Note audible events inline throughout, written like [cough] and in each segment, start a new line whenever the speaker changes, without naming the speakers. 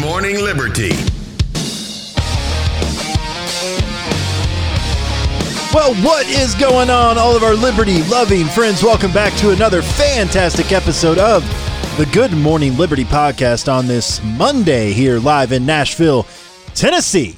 Morning Liberty.
Well, what is going on, all of our liberty loving friends? Welcome back to another fantastic episode of the Good Morning Liberty podcast on this Monday here live in Nashville, Tennessee.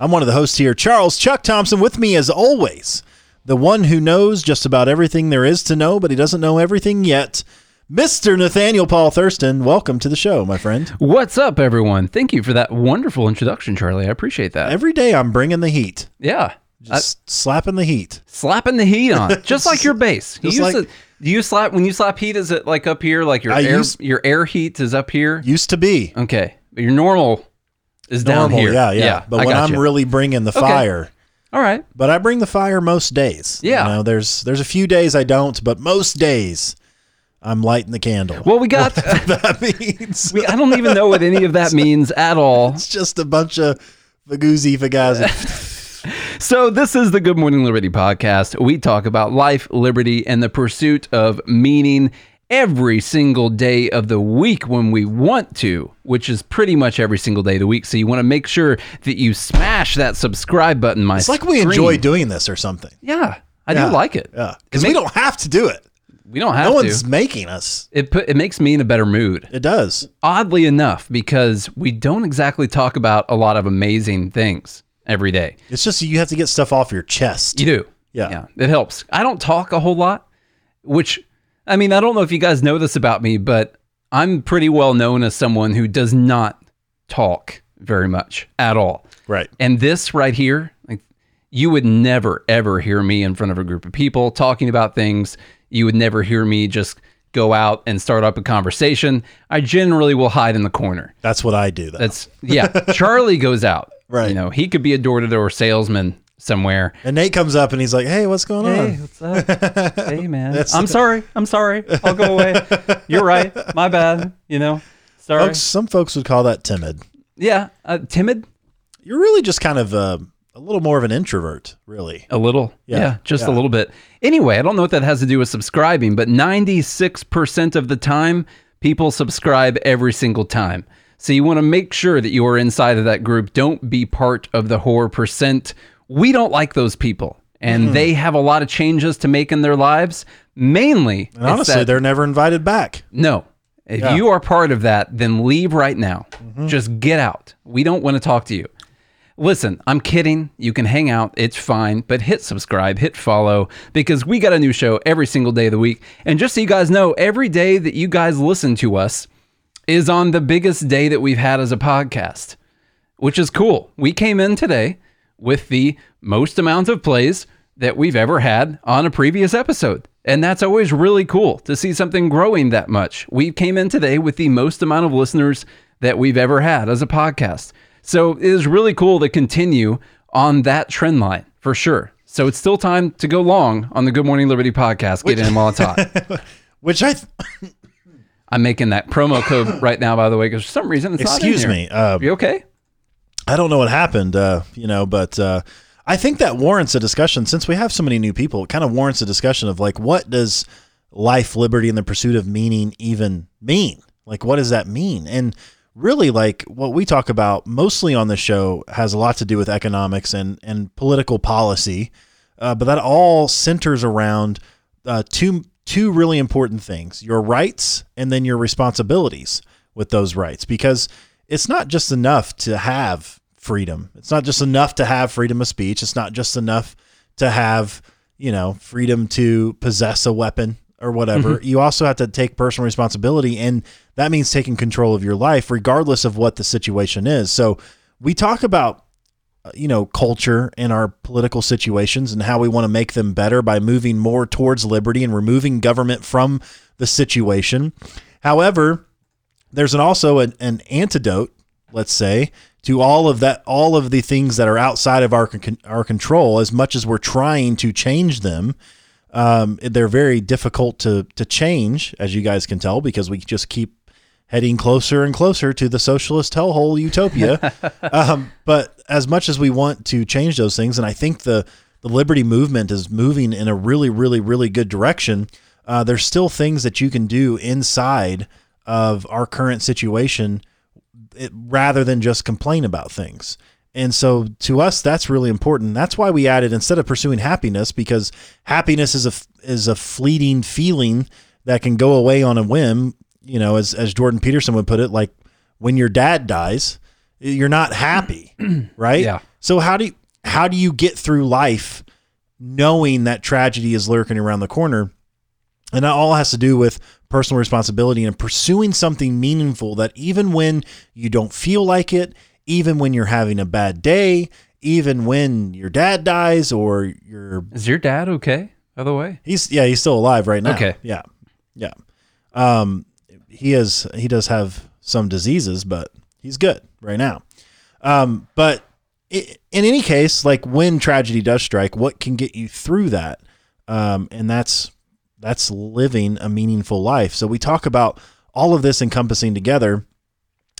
I'm one of the hosts here, Charles Chuck Thompson, with me as always, the one who knows just about everything there is to know, but he doesn't know everything yet. Mr. Nathaniel Paul Thurston, welcome to the show, my friend.
What's up, everyone? Thank you for that wonderful introduction, Charlie. I appreciate that.
Every day I'm bringing the heat,
yeah.
Just slapping the heat.
slapping the heat on, [laughs] just like your bass. You
like-
to, do you slap when you slap heat? Is it like up here, like your
I
air,
used-
your air heat is up here?
Used to be.
Okay, but your normal is down
Normal,
here.
yeah, yeah. But
I
when I'm
gotcha.
really bringing the
Okay.
fire,
all right,
but I bring the fire most days.
Yeah.
you know, there's there's a few days I don't, but most days I'm lighting the candle.
well, we got. [laughs]
that [laughs] means
we, I don't even know what any of that [laughs] means at all.
it's just a bunch of fagoozy fagazi.
So, this is the Good Morning Liberty podcast. We talk about life, liberty, and the pursuit of meaning every single day of the week when we want to, which is pretty much every single day of the week. So, you want to make sure that you smash that subscribe button. My
It's like we enjoy doing this or something.
Yeah, I
Yeah.
do like it.
Yeah, because
It
we don't have to do it.
We don't have
No
to.
one's making us.
It put it makes me in a better mood.
It does.
Oddly enough, because we don't exactly talk about a lot of amazing things every day.
It's just you have to get stuff off your chest.
You do.
Yeah.
Yeah. It helps. I don't talk a whole lot, which, I mean, I don't know if you guys know this about me, but I'm pretty well known as someone who does not talk very much at all.
Right.
And this right here, like, you would never, ever hear me in front of a group of people talking about things. You would never hear me just go out and start up a conversation. I generally will hide in the corner.
That's what I do. Though.
That's, yeah. Charlie [laughs] goes out.
Right.
You know, he could be a door to door salesman somewhere.
and Nate comes up and he's like, "Hey, what's going
Hey,
on?"
what's up? [laughs] hey, man.
That's-
I'm sorry. I'm sorry. I'll go away. You're right. My bad. You know, sorry.
Folks, some folks would call that timid.
yeah. Uh, timid?
You're really just kind of uh, a little more of an introvert, really.
A little.
Yeah,
Yeah. just
yeah.
a little bit. Anyway, I don't know what that has to do with subscribing, but 96% of the time, people subscribe every single time. So you want to make sure that you are inside of that group. Don't be part of the whore percent. We don't like those people. And
Mm-hmm.
they have a lot of changes to make in their lives. Mainly,
honestly,
that
they're never invited back.
No. If
Yeah.
you are part of that, then leave right now. Just get out. We don't want to talk to you. Listen, I'm kidding. You can hang out. It's fine. But hit subscribe, hit follow, because we got a new show every single day of the week. And just so you guys know, every day that you guys listen to us is on the biggest day that we've had as a podcast, which is cool. We came in today with the most amount of plays that we've ever had on a previous episode. And that's always really cool to see something growing that much. We came in today with the most amount of listeners that we've ever had as a podcast. So it is really cool to continue on that trend line for sure. So it's still time to go long on the Good Morning Liberty podcast. Get in while it's hot. [laughs]
Which I, th- [laughs]
I'm making that promo code right now, by the way, because for some reason it's
excuse
not in here.
me, uh,
You okay?
I don't know what happened, uh, you know, but uh, I think that warrants a discussion. Since we have so many new people, it kind of warrants a discussion of like, what does life, liberty, and the pursuit of meaning even mean? Like, what does that mean? And really, like what we talk about mostly on the show has a lot to do with economics and and political policy, uh, but that all centers around uh, two two really important things: your rights and then your responsibilities with those rights. Because it's not just enough to have freedom. It's not just enough to have freedom of speech. It's not just enough to have you know freedom to possess a weapon or whatever. You also have to take personal responsibility, and that means taking control of your life, regardless of what the situation is. So we talk about uh, you know culture and our political situations and how we want to make them better by moving more towards liberty and removing government from the situation. However, there's an also an, an antidote, let's say, to all of that, all of the things that are outside of our our control. As much as we're trying to change them, um, they're very difficult to to change, as you guys can tell, because we just keep heading closer and closer to the socialist hellhole utopia. [laughs] um, but as much as we want to change those things, and I think the the liberty movement is moving in a really, really, really good direction. Uh, there's still things that you can do inside of our current situation it, rather than just complain about things. And so to us, that's really important. That's why we added instead of pursuing happiness, because happiness is a is a fleeting feeling that can go away on a whim. You know, as as Jordan Peterson would put it, like when your dad dies, you're not happy, [clears throat] right?
Yeah.
So how do you, how do you get through life knowing that tragedy is lurking around the corner? And that all has to do with personal responsibility and pursuing something meaningful that even when you don't feel like it, even when you're having a bad day, even when your dad dies or your
Is your dad okay? By the way,
he's yeah, he's still alive right now.
Okay.
Yeah. Yeah. Um he is he does have some diseases, but he's good right now. Um but i in any case, like when tragedy does strike, what can get you through that? Um and that's that's living a meaningful life. So we talk about all of this encompassing together.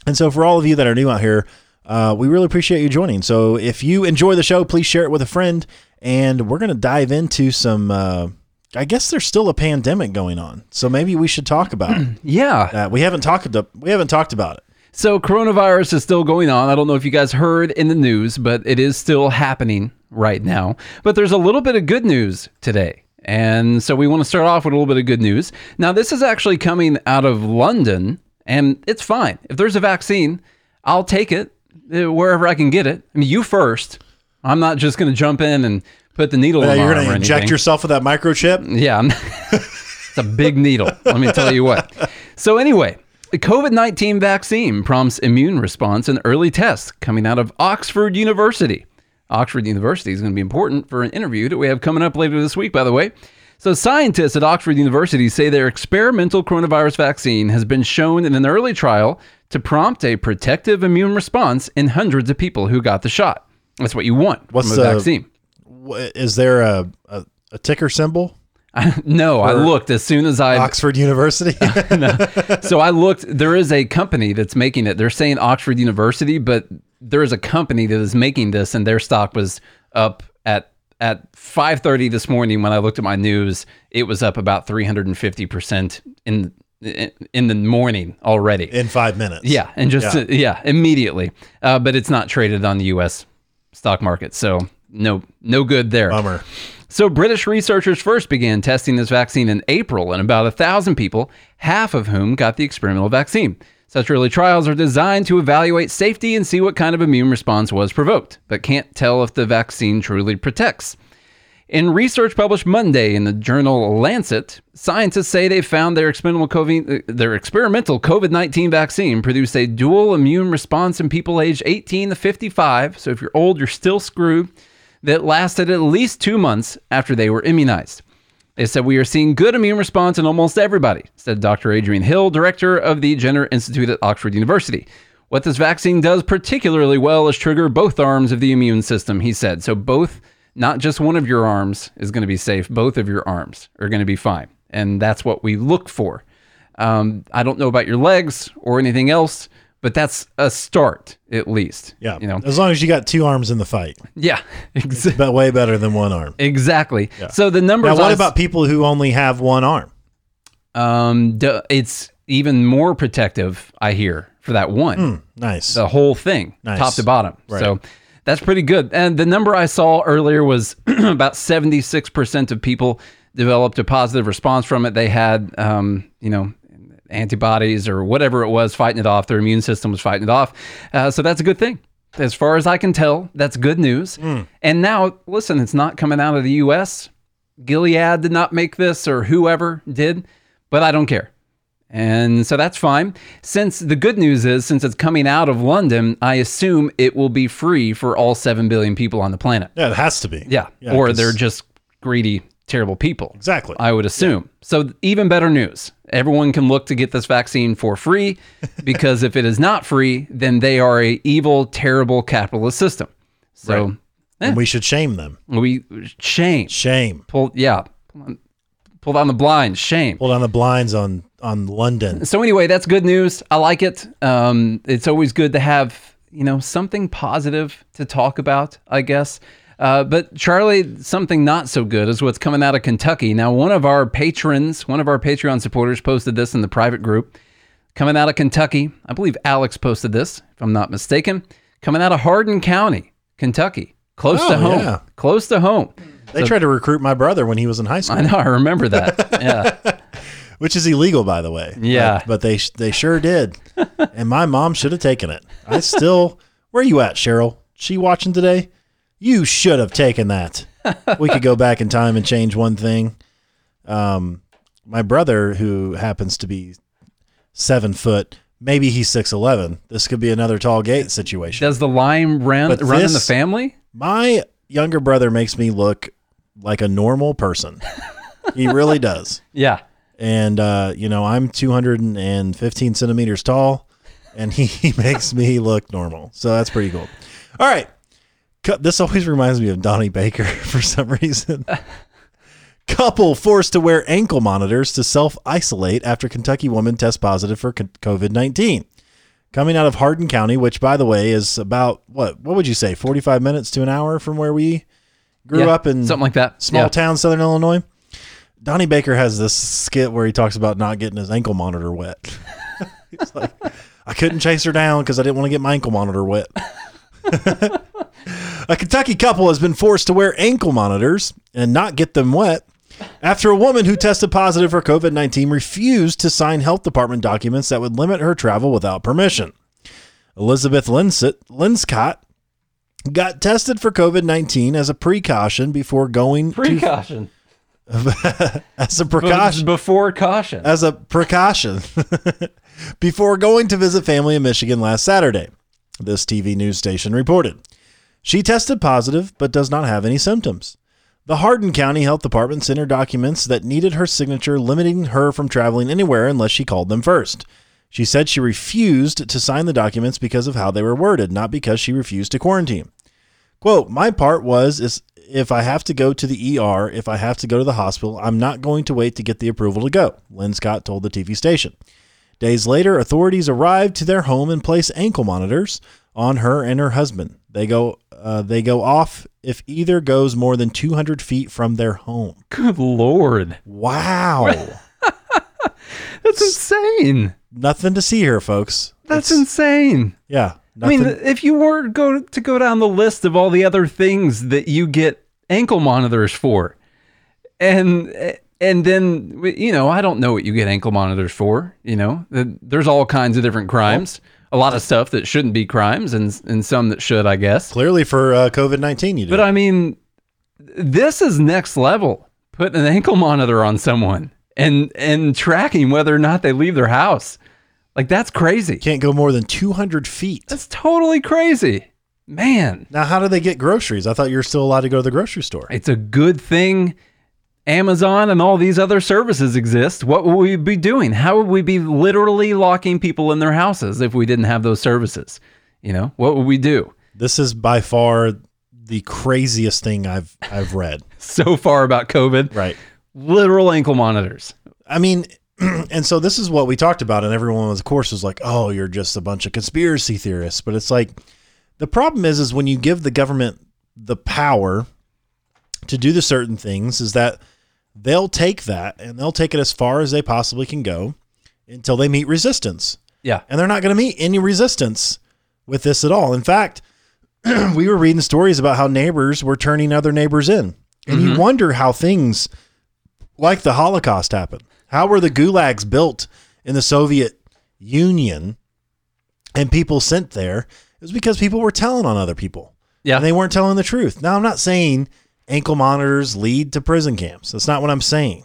And so for all of you that are new out here, uh, we really appreciate you joining. So if you enjoy the show, please share it with a friend. And we're going to dive into some. Uh, I guess there's still a pandemic going on, so maybe we should talk about it. [clears throat]
yeah.
that. We haven't talked. We haven't talked about it.
So coronavirus is still going on. I don't know if you guys heard in the news, but it is still happening right now. But there's a little bit of good news today. And so we want to start off with a little bit of good news. Now, this is actually coming out of London, and it's fine. If there's a vaccine, I'll take it uh, Uh, wherever I can get it. I mean, you first. I'm not just going to jump in and put the needle
Yeah,
in
you're going to inject
anything.
yourself with that microchip.
Yeah, [laughs] it's a big needle. Let me tell you what. So anyway, the COVID-19 vaccine prompts immune response in early tests coming out of Oxford University. Oxford University is going to be important for an interview that we have coming up later this week, by the way. So, scientists at Oxford University say their experimental coronavirus vaccine has been shown in an early trial to prompt a protective immune response in hundreds of people who got the shot. That's what you want
What's
from a
the-
vaccine.
Is there a, a, a ticker symbol? [laughs]
no, I looked as soon as I
Oxford University. [laughs]
so I looked. There is a company that's making it. They're saying Oxford University, but there is a company that is making this, and their stock was up at at 5:30 this morning. When I looked at my news, it was up about 350 percent in in the morning already.
in five minutes.
Yeah, and just
Yeah.
yeah, immediately. Uh, but it's not traded on the U.S. stock market, so no no good there.
Bummer.
So, British researchers first began testing this vaccine in April in about a thousand people, half of whom got the experimental vaccine. Such early trials are designed to evaluate safety and see what kind of immune response was provoked, but can't tell if the vaccine truly protects. In research published Monday in the journal Lancet, scientists say they found their experimental COVID, their experimental COVID-19 vaccine produced a dual immune response in people aged 18 to 55. So if you're old, you're still screwed. That lasted at least two months after they were immunized. They said we are seeing good immune response in almost everybody, said Dr. Adrian Hill, director of the Jenner Institute at Oxford University. What this vaccine does particularly well is trigger both arms of the immune system, he said. So both, not just one of your arms is going to be safe, both of your arms are going to be fine. And that's what we look for. Um, I don't know about your legs or anything else, but that's a start at least.
Yeah.
You know,
as long as you got two arms in the fight,
yeah, [laughs] ex-
but way better than one arm.
exactly. So the numbers.
Now, what about people who only have one arm?
Um, it's even more protective, I hear, for that one.
Nice.
The whole thing,
Nice.
top to bottom.
Right.
So that's pretty good. And the number I saw earlier was [clears throat] about 76% of people developed a positive response from it. They had, um, you know, antibodies or whatever it was fighting it off. Their immune system was fighting it off. Uh, so that's a good thing. As far as I can tell, that's good news.
Hmm.
And now, listen, it's not coming out of the U.S. Gilead did not make this or whoever did, but I don't care. And so that's fine. Since the good news is, since it's coming out of London, I assume it will be free for all 7 billion people on the planet.
yeah, it has to be.
Yeah. or
'cause-
they're just greedy, terrible people.
exactly.
I would assume. So even better news. Everyone can look to get this vaccine for free [laughs] because if it is not free, then they are a evil, terrible capitalist system. So
Right. and eh. we should shame them.
we shame.
Shame.
Pull yeah. Pull, pull down the blinds. Shame.
Pull down the blinds on on London.
So anyway, that's good news. I like it. Um, it's always good to have you know something positive to talk about, I guess. Uh, but Charlie, something not so good is what's coming out of Kentucky. Now, one of our patrons, one of our Patreon supporters, posted this in the private group. Coming out of Kentucky, I believe Alex posted this, if I'm not mistaken. Coming out of Hardin County, Kentucky, close
Oh,
to home.
yeah.
Close to home.
They tried to recruit my brother when he was in high school,
I know, I remember that. [laughs] Yeah.
Which is illegal, by the way.
Yeah.
But, but they they sure did, and my mom should have taken it. I still, where are you at, Cheryl? She watching today? You should have taken that. we could go back in time and change one thing. Um, my brother, who happens to be seven foot, maybe he's six eleven. This could be another tall gate situation.
Does the line run,
But
run in the family?
My younger brother makes me look like a normal person. he really does. [laughs]
Yeah.
And uh, you know, I'm 215 centimeters tall, and he, [laughs] he makes me look normal. So that's pretty cool. All right. This always reminds me of Donnie Baker [laughs] for some reason. [laughs] Couple forced to wear ankle monitors to self isolate after Kentucky woman tests positive for COVID 19. Coming out of Hardin County, which, by the way, is about what? What would you say? 45 minutes to an hour from where we grew
Yeah,
up in
something like that.
small
Yeah.
town, Southern Illinois. Donnie Baker has this skit where he talks about not getting his ankle monitor wet. [laughs] He's like, I couldn't chase her down because I didn't want to get my ankle monitor wet. [laughs] a Kentucky couple has been forced to wear ankle monitors and not get them wet after a woman who tested positive for COVID 19 refused to sign health department documents that would limit her travel without permission. Elizabeth Linsett, Linscott got tested for COVID 19 as a precaution before going to
Precaution.
As a precaution
Before caution.
as a precaution [laughs] before going to visit family in Michigan last Saturday. This TV news station reported. She tested positive but does not have any symptoms. The Hardin County Health Department sent her documents that needed her signature, limiting her from traveling anywhere unless she called them first. She said she refused to sign the documents because of how they were worded, not because she refused to quarantine. Quote, my part was is if I have to go to the ER, if I have to go to the hospital, I'm not going to wait to get the approval to go, Linscott told the TV station. Days later, authorities arrived to their home and placed ankle monitors on her and her husband. They go uh, they go off if either goes more than 200 feet from their home.
Good lord.
Wow. [laughs]
That's insane.
Nothing to see here, folks.
That's
It's-
insane.
yeah.
I mean, if you were go to go down the list of all the other things that you get ankle monitors for, and and then you know, I don't know what you get ankle monitors for. You know, there's all kinds of different crimes. A lot of stuff that shouldn't be crimes, and and some that should, I guess.
clearly for uh, COVID 19, you do.
But I mean, this is next level. Putting an ankle monitor on someone and and tracking whether or not they leave their house. Like that's crazy.
Can't go more than 200 feet.
That's totally crazy. Man,
Now, how do they get groceries? I thought you were still allowed to go to the grocery store.
it's a good thing Amazon and all these other services exist. What would we be doing? How would we be literally locking people in their houses if we didn't have those services? You know, what would we do?
This is by far the craziest thing I've I've read. [laughs]
So far about COVID,
Right.
literal ankle monitors.
I mean, [clears throat] and so this is what we talked about, and everyone of course, was like, "Oh, you're just a bunch of conspiracy theorists." But it's like the problem is, is when you give the government the power to do the certain things, is that they'll take that and they'll take it as far as they possibly can go until they meet resistance,
Yeah.
and they're not going to meet any resistance with this at all. In fact, [clears throat] we were reading stories about how neighbors were turning other neighbors in, and you mm-hmm. wonder how things like the Holocaust happened. How were the gulags built in the Soviet Union and people sent there? It was because people were telling on other people.
Yeah.
And they weren't telling the truth. Now, I'm not saying ankle monitors lead to prison camps. That's not what I'm saying.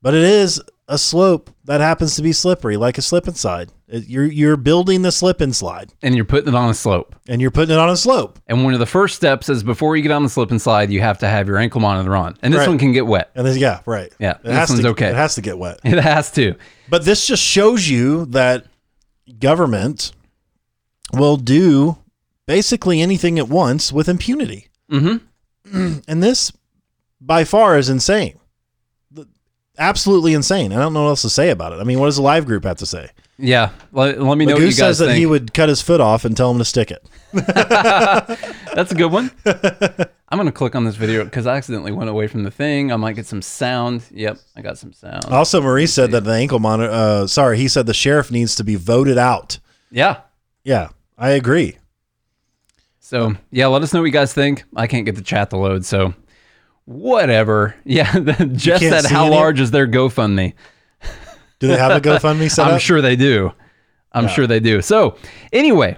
But it is a slope that happens to be slippery, like a slip and slide. It- You're, you're building the slip and slide
and you're putting it on a slope.
and you're putting it on a slope.
And one of the first steps is before you get on the slip and slide, you have to have your ankle monitor on. And this
Right.
one can get wet.
And then, yeah, right.
Yeah,
It
this one's
to,
okay.
It has to get wet. [laughs]
It has to.
But this just shows you that government will do basically anything it wants with impunity.
Mm-hmm. [clears throat]
And this, by far, is insane. Absolutely insane. I don't know what else to say about it. I mean, what does the live group have to say?
Yeah. Let, let me know what
Magoo
you guys
says that
think.
he would cut his foot off and tell him to stick it. [laughs]
That's a good one. [laughs] I'm gonna click on this video because I accidentally went away from the thing. I might get some sound. Yep, I got some sound.
Also, Maurice said that the ankle monitor. Uh, sorry, he said the sheriff needs to be voted out.
Yeah.
Yeah, I agree.
So yeah, let us know what you guys think. I can't get the chat to load, so whatever. [laughs] Yeah,
can't
said, "How
any-
large is their GoFundMe?"
Do they have a GoFundMe set [laughs]
I'm
up?
sure they do. I'm sure they do. So anyway,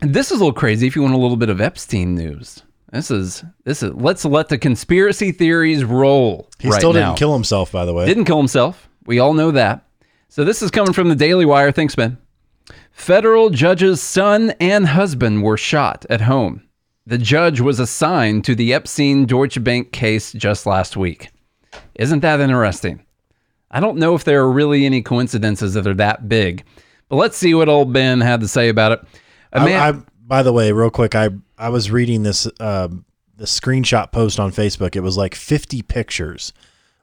this is a little crazy. If you want a little bit of Epstein news, this is this is. Let's let the conspiracy theories roll.
He
right
still didn't kill himself, by the way.
Didn't kill himself. We all know that. So this is coming from the Daily Wire. Thanks, Ben. Federal judge's son and husband were shot at home. The judge was assigned to the Epstein Deutsche Bank case just last week. Isn't that interesting? I don't know if there are really any coincidences that are that big, but let's see what old Ben had to say about it. Man,
I, I, by the way, real quick, I I was reading this uh, the screenshot post on Facebook. It was like 50 pictures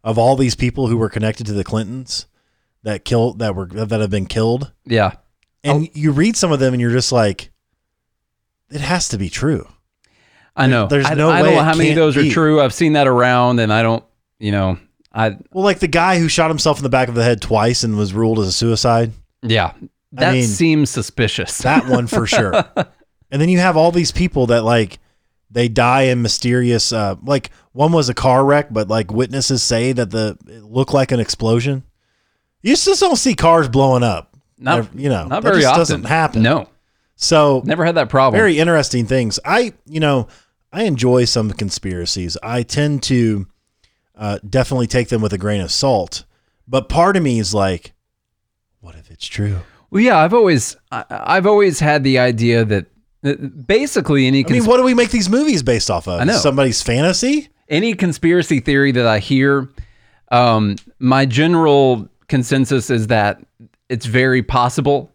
of all these people who were connected to the Clintons that killed that were that have been killed,
yeah,
and you read some of them, and you're just like, it has to be true.
I know.
there's
I,
no
I don't
way
know how many of those are true. I've seen that around, and I don't, you know, I
Well, like the guy who shot himself in the back of the head twice and was ruled as a suicide.
Yeah, that
mean,
seems suspicious.
That one for sure. [laughs] and then you have all these people that like they die in mysterious uh like one was a car wreck, but like witnesses say that the it looked like an explosion. You just don't see cars blowing up.
not,
you know,
not
that
very
just
often.
doesn't happen.
No,
So
never had that problem.
very interesting things. I, you know, I enjoy some conspiracies. I tend to uh, definitely take them with a grain of salt. But part of me is like, what if it's true?
well, yeah, I've always, I've always had the idea that, that basically any
I mean, what do we make these movies based off of?
I know.
Somebody's fantasy?
any conspiracy theory that I hear, um, my general consensus is that it's very possible,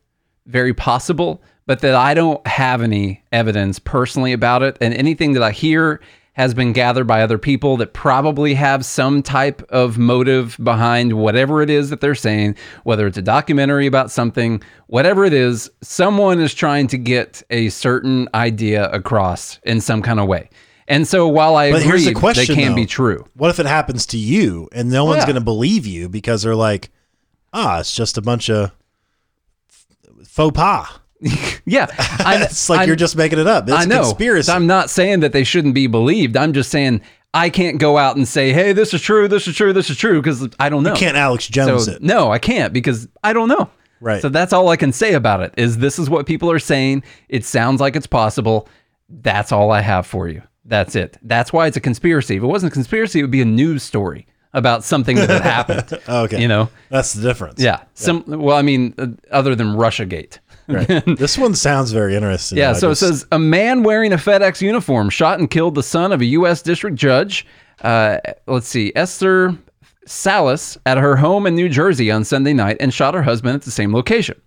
very possible, but that I don't have any evidence personally about it. And anything that I hear has been gathered by other people that probably have some type of motive behind whatever it is that they're saying, whether it's a documentary about something, whatever it is, someone is trying to get a certain idea across in some kind of way. And so while I
But
agree
here's the question,
they can
though.
be true.
What if it happens to you and no one's
yeah.
going to believe you because they're like, ah, it's just a bunch of faux pas. [laughs]
Yeah, I,
It's like
I-
you're just making it up. It's
I know.
a conspiracy.
I'm not saying that they shouldn't be believed. I'm just saying I can't go out and say, "Hey, this is true. This is true. This is true," because I don't know.
you can't Alex Jones
so
it.
no, I can't because I don't know.
Right.
So that's all I can say about it. Is this is what people are saying? It sounds like it's possible. That's all I have for you. That's it. That's why it's a conspiracy. If it wasn't a conspiracy, it would be a news story about something that had happened. [laughs]
Okay.
You know.
That's the difference.
Yeah. Some. Well, I mean, uh, other than RussiaGate.
Right. [laughs] this one sounds very interesting.
Yeah,
I
so
just-
it says a man wearing a FedEx uniform shot and killed the son of a U.S. district judge. Uh, let's see, Esther Salas at her home in New Jersey on Sunday night and shot her husband at the same location.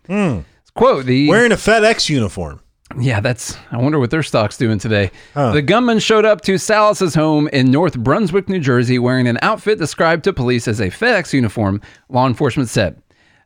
Quote the
wearing a FedEx uniform.
yeah, that's. I wonder what their stock's doing today. The gunman showed up to Salas's home in North Brunswick, New Jersey, wearing an outfit described to police as a FedEx uniform. Law enforcement said.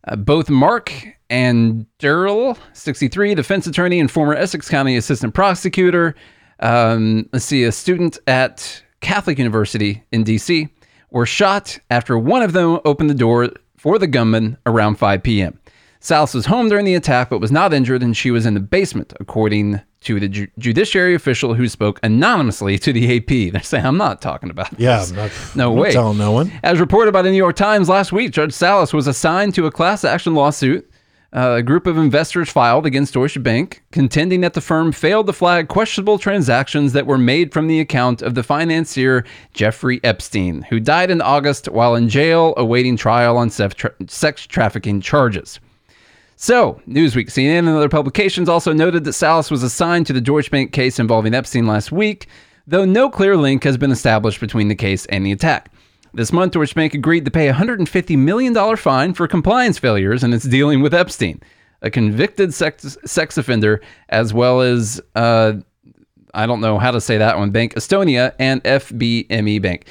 Uh, both Mark and Daryl, 63, defense attorney and former Essex County assistant prosecutor, um, let's see, a student at Catholic University in D.C., were shot after one of them opened the door for the gunman around 5 p.m. Salas was home during the attack but was not injured, and she was in the basement, according to the ju- judiciary official who spoke anonymously to the AP. [laughs] They're saying, I'm not talking about
Yeah.
this.
I'm not,
No
I'm not
way.
telling no one.
As reported by the New York Times last week, Judge Salas was assigned to a class action lawsuit. Uh, a group of investors filed against Deutsche Bank, contending that the firm failed to flag questionable transactions that were made from the account of the financier Jeffrey Epstein, who died in August while in jail awaiting trial on sef- tra- sex trafficking charges. So, Newsweek, CNN, and other publications also noted that Salas was assigned to the Deutsche Bank case involving Epstein last week, though no clear link has been established between the case and the attack. This month, Deutsche Bank agreed to pay a $150 million fine for compliance failures in its dealing with Epstein, a convicted sex, sex offender, as well as, uh, I don't know how to say that one, Bank Estonia and FBME Bank.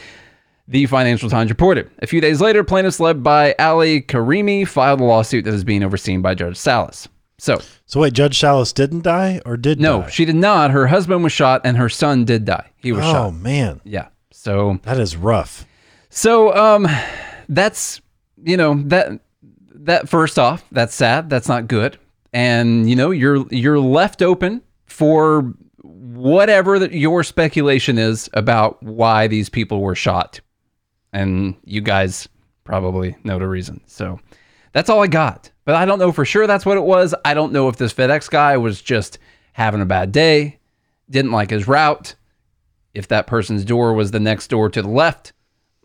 The Financial Times reported. A few days later, plaintiffs led by Ali Karimi filed a lawsuit that is being overseen by Judge Salas. So,
So wait, Judge Salas didn't die or did
no,
die?
she did not. Her husband was shot and her son did die. He was
oh
shot.
Oh man,
Yeah. So,
that is rough.
So um that's you know, that that first off, that's sad. That's not good. And you know, you're you're left open for whatever that your speculation is about why these people were shot. And you guys probably know the reason. So that's all I got. But I don't know for sure that's what it was. I don't know if this FedEx guy was just having a bad day, didn't like his route, if that person's door was the next door to the left.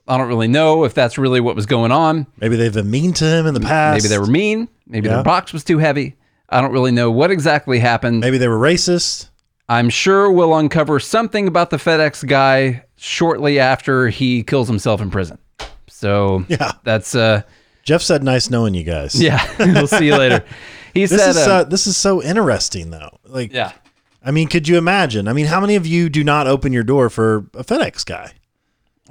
I don't really know if that's really what was going on.
Maybe they've been mean to him in the past.
Maybe they were mean. Maybe
Yeah.
their box was too heavy. I don't really know what exactly happened.
Maybe they were racist.
I'm sure we'll uncover something about the FedEx guy shortly after he kills himself in prison. So [laughs]
Yeah.
that's uh
Jeff said, "Nice knowing you guys."
yeah. [laughs] we'll see you later. [laughs] He
This
said
is
uh,
uh, this is so interesting though. Like,
yeah.
I mean, could you imagine? I mean, how many of you do not open your door for a FedEx guy?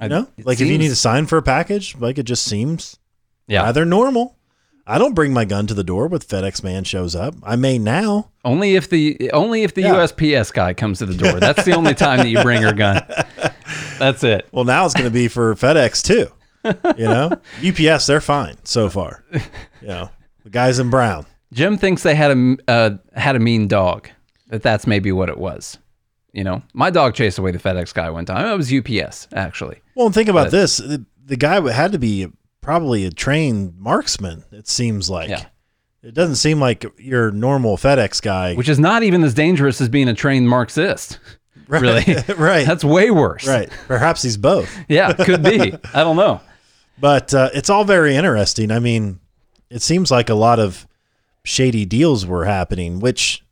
You know, like if you need to sign for a package, like it just seems
Yeah.
rather normal. I don't bring my gun to the door with FedEx man shows up. I may now.
Only if the only if the
Yeah.
USPS guy comes to the door. That's the only time that you bring your gun. That's it.
Well, now it's going to be for FedEx too. You know, [laughs] UPS they're fine so far. You know, the guys in brown.
Jim thinks they had a uh, had a mean dog. That that's maybe what it was. You know, my dog chased away the FedEx guy one time. It was UPS actually.
Well, and think about this: the, the guy had to be probably a trained marksman. It seems like.
Yeah.
It doesn't seem like your normal FedEx guy.
which is not even as dangerous as being a trained Marxist. [laughs]
right,
Really, [laughs]
right,
That's way worse.
right. Perhaps he's both. [laughs]
Yeah, could be. I don't know.
But uh, it's all very interesting. I mean, it seems like a lot of shady deals were happening, which,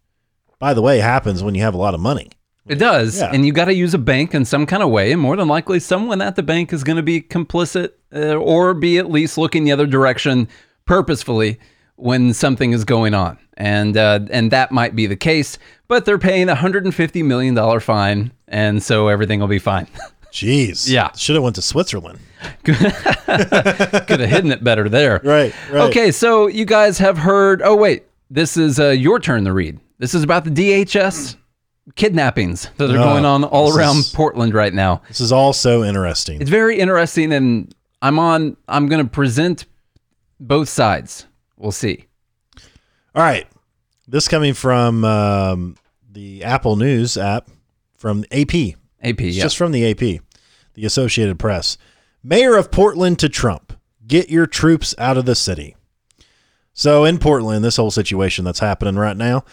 by the way, happens when you have a lot of money.
It does,
Yeah.
and you got to use a bank in some kind of way, and more than likely, someone at the bank is going to be complicit uh, or be at least looking the other direction purposefully when something is going on, and uh, and that might be the case. But they're paying a hundred and fifty million dollar fine, and so everything will be fine. [laughs]
Jeez.
Yeah.
Should have went to Switzerland. [laughs]
Could have hidden it better there. [laughs]
Right. Right.
Okay, so you guys have heard. Oh wait, this is uh, your turn to read. This is about the DHS kidnappings that are
Oh,
going on all around
is-
Portland right now.
This is all so interesting.
It's very interesting, and I'm on. I'm going to present both sides. We'll see.
All right. This coming from um, the Apple News app from AP.
AP,
It's
yeah.
just from the AP, the Associated Press. Mayor of Portland to Trump. Get your troops out of the city. So in Portland, this whole situation that's happening right now,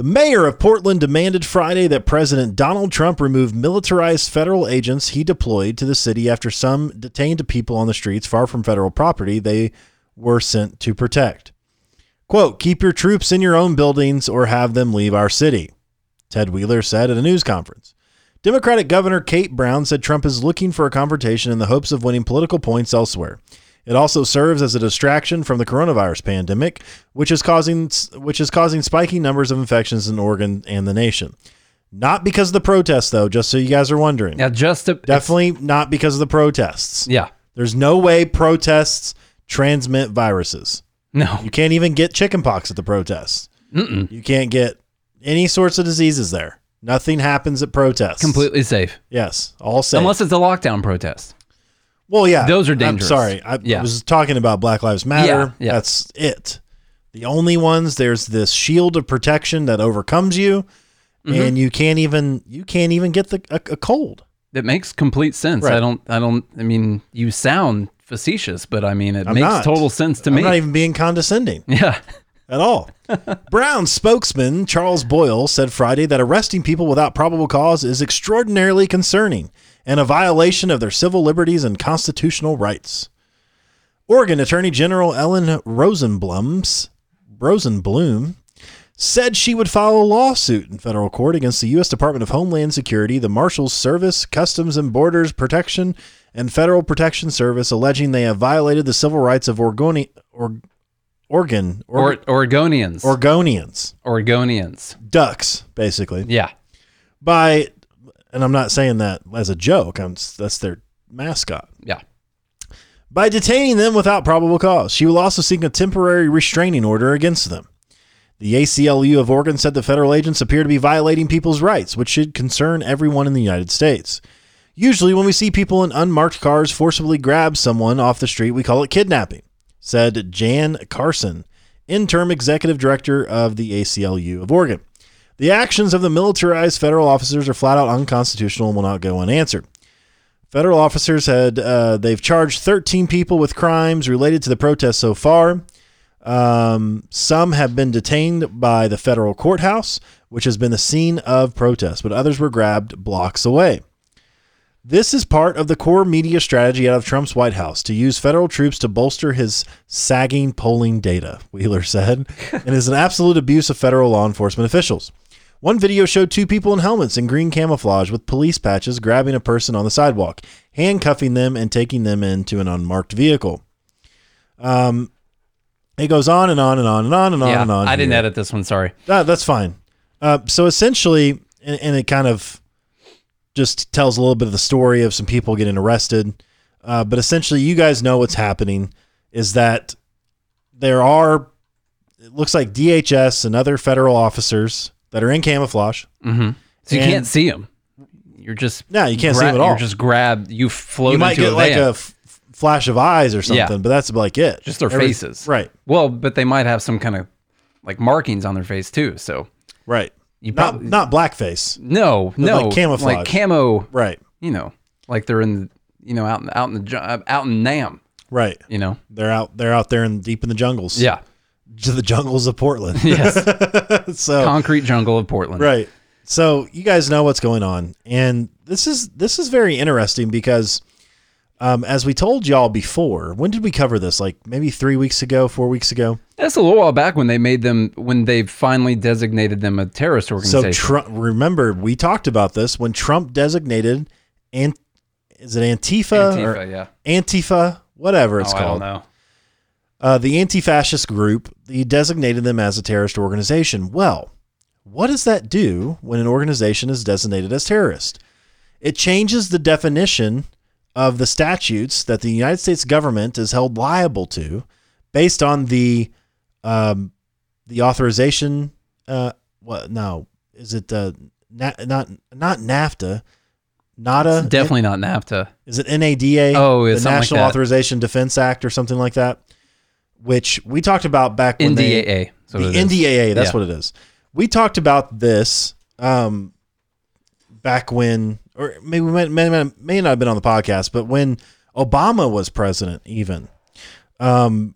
the mayor of Portland demanded Friday that President Donald Trump remove militarized federal agents he deployed to the city after some detained people on the streets far from federal property they were sent to protect. Quote, keep your troops in your own buildings or have them leave our city, Ted Wheeler said at a news conference. Democratic Governor Kate Brown said Trump is looking for a confrontation in the hopes of winning political points elsewhere. It also serves as a distraction from the coronavirus pandemic, which is causing which is causing spiking numbers of infections in Oregon and the nation. Not because of the protests, though. Just so you guys are wondering,
Yeah, just to,
definitely not because of the protests.
Yeah,
There's no way protests transmit viruses.
no,
You can't even get chickenpox at the protests.
Mm-mm.
You can't get any sorts of diseases there. Nothing happens at protests.
completely safe
Yes, all safe.
unless it's a lockdown protest.
Well, yeah,
those are
I'm
dangerous.
sorry, I,
Yeah.
Was talking about Black Lives Matter.
Yeah, yeah.
That's it. The only ones there's this shield of protection that overcomes you,
Mm-hmm.
and you can't even you can't even get the a, a cold.
That makes complete sense.
Right.
I don't. I don't. I mean, you sound facetious, but I mean, it
I'm
makes
not.
total sense to
I'm
me.
not even being condescending. [laughs]
yeah.
at all. [laughs] Brown spokesman Charles Boyle said Friday that arresting people without probable cause is extraordinarily concerning and a violation of their civil liberties and constitutional rights. Oregon Attorney General Ellen Rosenblums Rosenblum said she would file a lawsuit in federal court against the U.S. Department of Homeland Security, the Marshals Service, Customs and Borders Protection, and Federal Protection Service, alleging they have violated the civil rights of Oregoni- or- Oregon,
Or Oregonians.
Oregonians,
Oregonians.
ducks, basically,
Yeah.
by, and I'm not saying that as a joke. I'm, that's their mascot.
Yeah.
By detaining them without probable cause, she will also seek a temporary restraining order against them. The ACLU of Oregon said the federal agents appear to be violating people's rights, which should concern everyone in the United States. Usually, when we see people in unmarked cars forcibly grab someone off the street, we call it kidnapping, said Jann Carson, interim executive director of the ACLU of Oregon. The actions of the militarized federal officers are flat out unconstitutional and will not go unanswered. Federal officers had uh, they've charged 13 people with crimes related to the protests so far. Um, some have been detained by the federal courthouse, which has been the scene of protests, but others were grabbed blocks away. This is part of the core media strategy out of Trump's White House to use federal troops to bolster his sagging polling data, Wheeler said, and is an absolute abuse of federal law enforcement officials. One video showed two people in helmets in green camouflage with police patches grabbing a person on the sidewalk, handcuffing them, and taking them into an unmarked vehicle. Um, it goes on and on and on and on and on
yeah,
and on.
I didn't
here.
edit this one. Sorry.
That, that's fine. Uh, so essentially, and, and it kind of just tells a little bit of the story of some people getting arrested. Uh, but essentially, you guys know what's happening is that there are, it looks like DHS and other federal officers that are in camouflage.
Mm-hmm. So you
And-
can't see them. You're just
No, you can't see them at all.
You're just grabbed. You float
You might get
a
like
van.
a f- flash of eyes or something,
Yeah.
but that's like it.
Just their
Every-
faces.
Right,
well, but they might have some kind of like markings on their face too. So
right.
you
Not,
probably
not blackface.
no, no,
like camouflage.
like camo.
Right,
You know, like they're in, you know, out in out in the out in Nam.
right.
You know,
They're out. They're out there in deep in the jungles.
yeah,
the jungles of Portland. [laughs]
yes, [laughs]
so
concrete jungle of Portland.
right. So you guys know what's going on, and this is this is very interesting because, um, as we told y'all before, when did we cover this? Like maybe three weeks ago, four weeks ago.
That's a little while back when they made them when they finally designated them a terrorist organization. So.
Trump. Remember, we talked about this when Trump designated, and is it Antifa, or
Antifa, yeah.
Antifa, whatever it's
oh, I don't
called? Uh, the anti-fascist group he designated them as a terrorist organization well what does that do when an organization is designated as terrorist it changes the definition of the statutes that the united states government is held liable to based on the um, the authorization uh, what no is it uh, na- not not nafta NADA
Definitely not NAFTA.
is it NADA?
Oh,
the
it's like
National
that.
Authorization Defense Act or something like that, which we talked about back when
NDAA. So
the. NDAA. That's
Yeah.
what it is. We talked about this um, back when, or maybe we may, may, may not have been on the podcast, but when Obama was president, even um,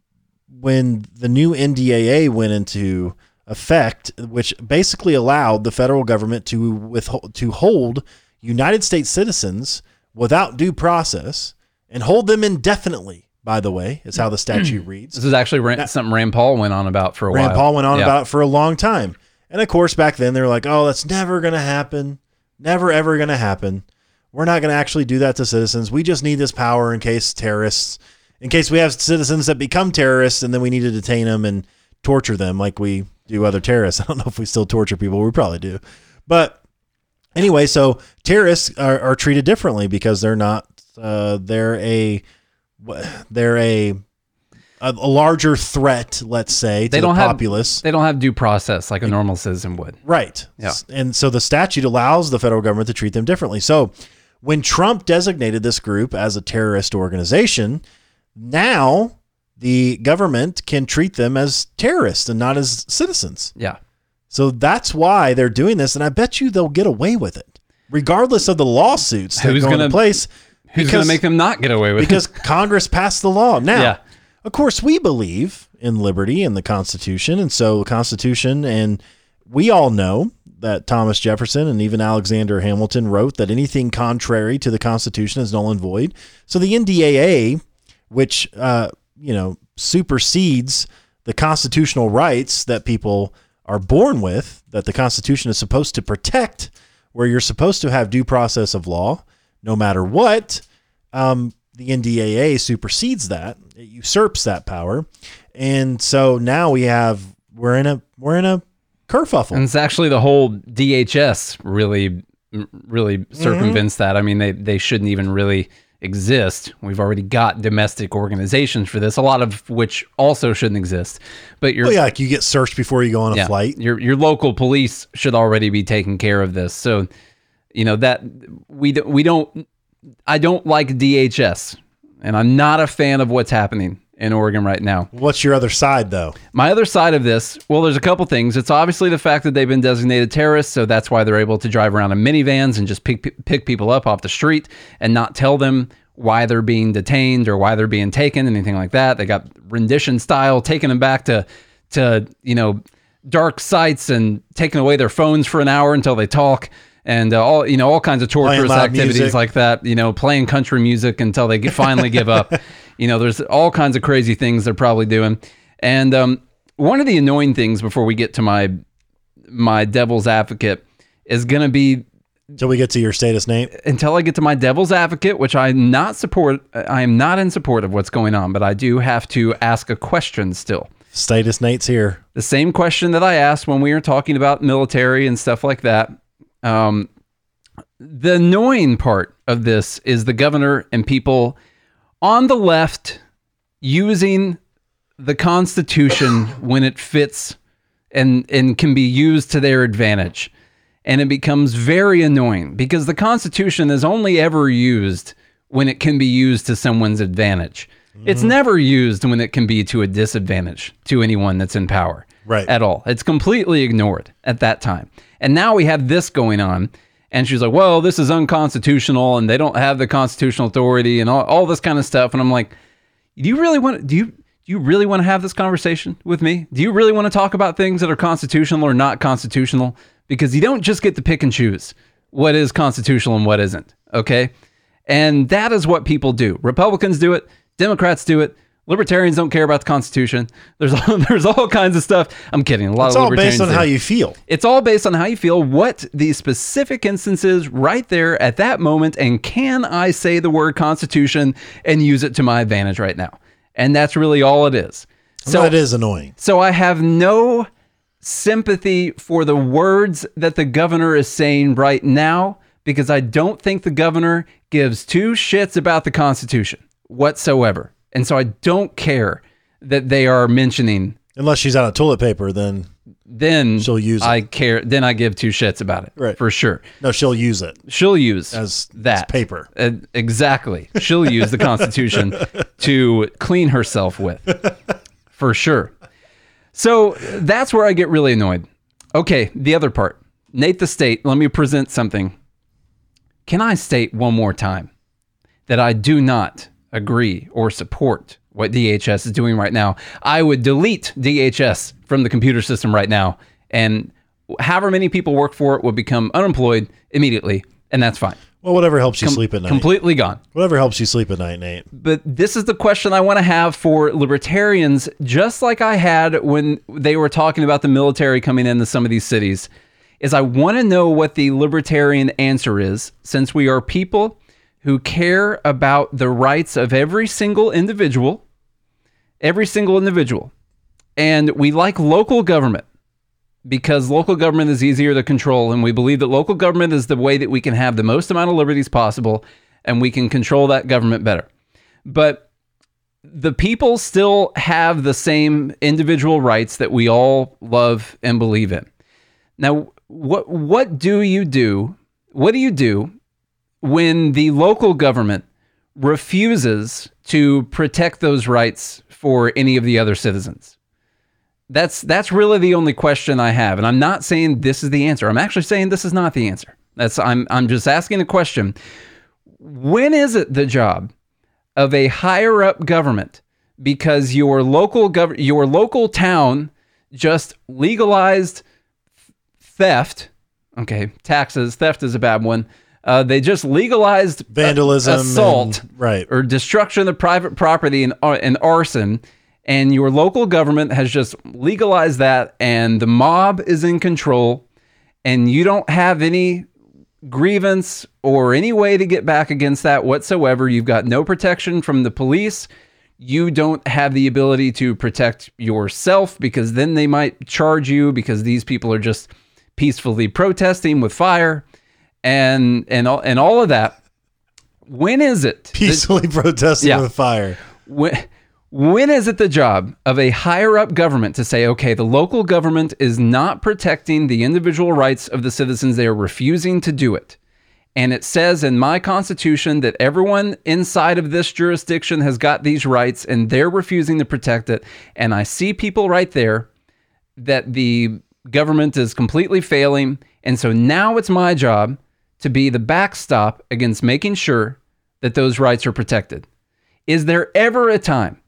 when the new NDAA went into effect, which basically allowed the federal government to withhold to hold United States citizens without due process and hold them indefinitely. By the way, is how the statute reads.
This is actually Rand, something Rand Paul went on about for a
Rand
while.
Rand Paul went on
Yeah.
about it for a long time. And of course, back then they were like, oh, that's never going to happen. Never, ever going to happen. We're not going to actually do that to citizens. We just need this power in case terrorists, in case we have citizens that become terrorists and then we need to detain them and torture them like we do other terrorists. [laughs] I don't know if we still torture people. We probably do. But anyway, so terrorists are, are treated differently because they're not, uh, they're a, they're a, a, a larger threat, let's say, to
They
the
don't have-
populace.
They don't have due process like a normal citizen would.
Right.
Yeah.
And so the statute allows the federal government to treat them differently. So when Trump designated this group as a terrorist organization, now the government can treat them as terrorists and not as citizens.
Yeah.
So that's why they're doing this. And I bet you they'll get away with it, regardless of the lawsuits that
Who's
go
gonna-
into place.
Who's going
because-
to make them not get away with it?
because Congress passed the law. Now,
Yeah.
of course, we believe in liberty and the Constitution, and so the Constitution, and we all know that Thomas Jefferson and even Alexander Hamilton wrote that anything contrary to the Constitution is null and void. So the NDAA, which uh, you know supersedes the constitutional rights that people are born with, that the Constitution is supposed to protect, where you're supposed to have due process of law, no matter what um, the NDAA supersedes that. It usurps that power, and so now we have we're in a we're in a kerfuffle.
And it's actually the whole DHS really, really
Mm-hmm.
circumvents that. I mean, they, they shouldn't even really exist. We've already got domestic organizations for this, a lot of which also shouldn't exist. But your
Well, yeah, like you get searched before you go on a
yeah,
flight.
your your local police should already be taking care of this. So, you know that we don't we don't. I don't like DHS, and I'm not a fan of what's happening in Oregon right now.
What's your other side though?
My other side of this, well, there's a couple things. It's obviously the fact that they've been designated terrorists, so that's why they're able to drive around in minivans and just pick pick people up off the street and not tell them why they're being detained or why they're being taken, anything like that. They got rendition style, taking them back to to you know dark sites and taking away their phones for an hour until they talk. And uh, all you know, all kinds of torturous activities
music.
like that. You know, playing country music until they finally give up. [laughs] You know, there's all kinds of crazy things they're probably doing. And um, one of the annoying things before we get to my my devil's advocate is going to be
until we get to your status, Nate.
until I get to my devil's advocate, which I'm not support. I am not in support of what's going on, but I do have to ask a question still.
Status Nate's here.
The same question that I asked when we were talking about military and stuff like that. Um, the annoying part of this is the governor and people on the left using the Constitution [laughs] when it fits and and can be used to their advantage. And it becomes very annoying because the Constitution is only ever used when it can be used to someone's advantage. It's never used when it can be to a disadvantage to anyone that's in power.
Right.
At all. It's completely ignored at that time. And now we have this going on. And she's like, well, this is unconstitutional and they don't have the constitutional authority and all, all this kind of stuff. And I'm like, do you really want do you do you really want to have this conversation with me? Do you really want to talk about things that are constitutional or not constitutional? Because you don't just get to pick and choose what is constitutional and what isn't. Okay. And that is what people do. Republicans do it, Democrats do it. Libertarians don't care about the Constitution. There's all, [laughs] there's all kinds of stuff. I'm kidding. A lot
It's
of
all
libertarians
based on how you feel.
It's all based on how you feel, what the specific instance is right there at that moment, and can I say the word Constitution and use it to my advantage right now? And that's really all it is.
So that is annoying.
So I have no sympathy for the words that the governor is saying right now because I don't think the governor gives two shits about the Constitution whatsoever. And so I don't care that they are mentioning
Unless she's out of toilet paper, then
then
She'll use it.
I care then I give two shits about it.
Right.
For sure.
no, she'll use it
She'll use
as
that
as paper.
Uh, exactly. She'll use the Constitution [laughs] to clean herself with, for sure. So that's where I get really annoyed. Okay, the other part. Nate the State, let me present something. Can I state one more time that I do not agree or support what DHS is doing right now? I would delete DHS from the computer system right now, and however many people work for it would become unemployed immediately, and that's fine.
Well, whatever helps you sleep at night.
Completely gone.
Whatever helps you sleep at night, Nate.
But this is the question I want to have for libertarians, just like I had when they were talking about the military coming into some of these cities, is I want to know what the libertarian answer is, since we are people who care about the rights of every single individual, every single individual. And we like local government because local government is easier to control and we believe that local government is the way that we can have the most amount of liberties possible and we can control that government better. But the people still have the same individual rights that we all love and believe in. Now, what what do you do? What do you do when the local government refuses to protect those rights for any of the other citizens? That's that's really the only question I have, and I'm not saying this is the answer. I'm actually saying this is not the answer. That's I'm I'm just asking a question. When is it the job of a higher up government because your local gov- your local town just legalized theft? Okay, taxes theft is a bad one. Uh, they just legalized uh,
Vandalism,
assault,
and- right.
or destruction of private property and, ar- and arson, and your local government has just legalized that, and the mob is in control, and you don't have any grievance or any way to get back against that whatsoever. You've got no protection from the police. You don't have the ability to protect yourself because then they might charge you because these people are just peacefully protesting with fire and and all, and all of that when is it?
Peacefully [laughs] protesting
Yeah.
with fire.
when, when is it the job of a higher up government to say, okay, the local government is not protecting the individual rights of the citizens, they are refusing to do it. And it says in my constitution that everyone inside of this jurisdiction has got these rights and they're refusing to protect it. And I see people right there that the government is completely failing. And so now it's my job to be the backstop against making sure that those rights are protected. Is there ever a time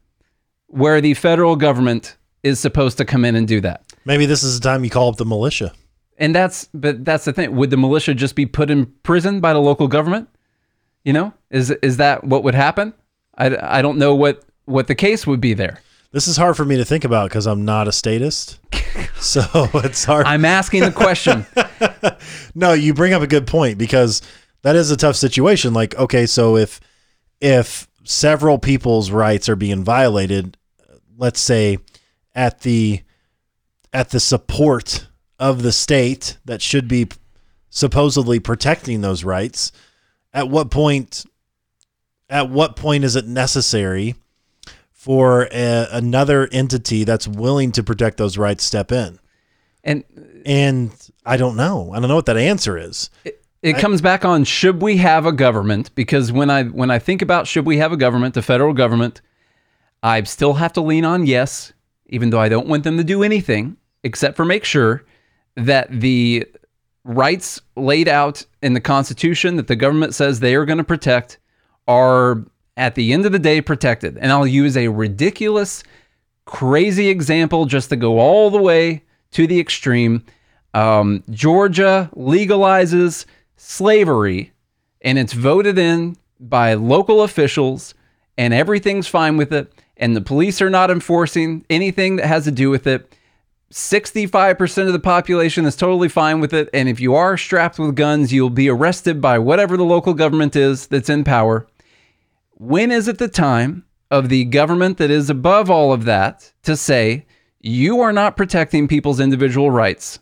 where the federal government is supposed to come in and do that?
Maybe this is the time you call up the militia.
And that's but that's the thing. Would the militia just be put in prison by the local government? You know, is is that what would happen? I, I don't know what what the case would be there.
This is hard for me to think about because I'm not a statist. [laughs] so [laughs] it's hard.
I'm asking the question. [laughs]
No, you bring up a good point because that is a tough situation. Like, okay, so if if several people's rights are being violated, let's say at the at the support of the state that should be supposedly protecting those rights, at what point at what point is it necessary for a, another entity that's willing to protect those rights step in?
And
And I don't know. I don't know what that answer is.
it comes back on should we have a government because when i when i think about should we have a government the federal government i still have to lean on yes even though i don't want them to do anything except for make sure that the rights laid out in the constitution that the government says they are going to protect are at the end of the day protected and i'll use a ridiculous crazy example just to go all the way to the extreme. Um, Georgia legalizes slavery and it's voted in by local officials and everything's fine with it. And the police are not enforcing anything that has to do with it. 65% of the population is totally fine with it. And if you are strapped with guns, you'll be arrested by whatever the local government is that's in power. When is it the time of the government that is above all of that to say, you are not protecting people's individual rights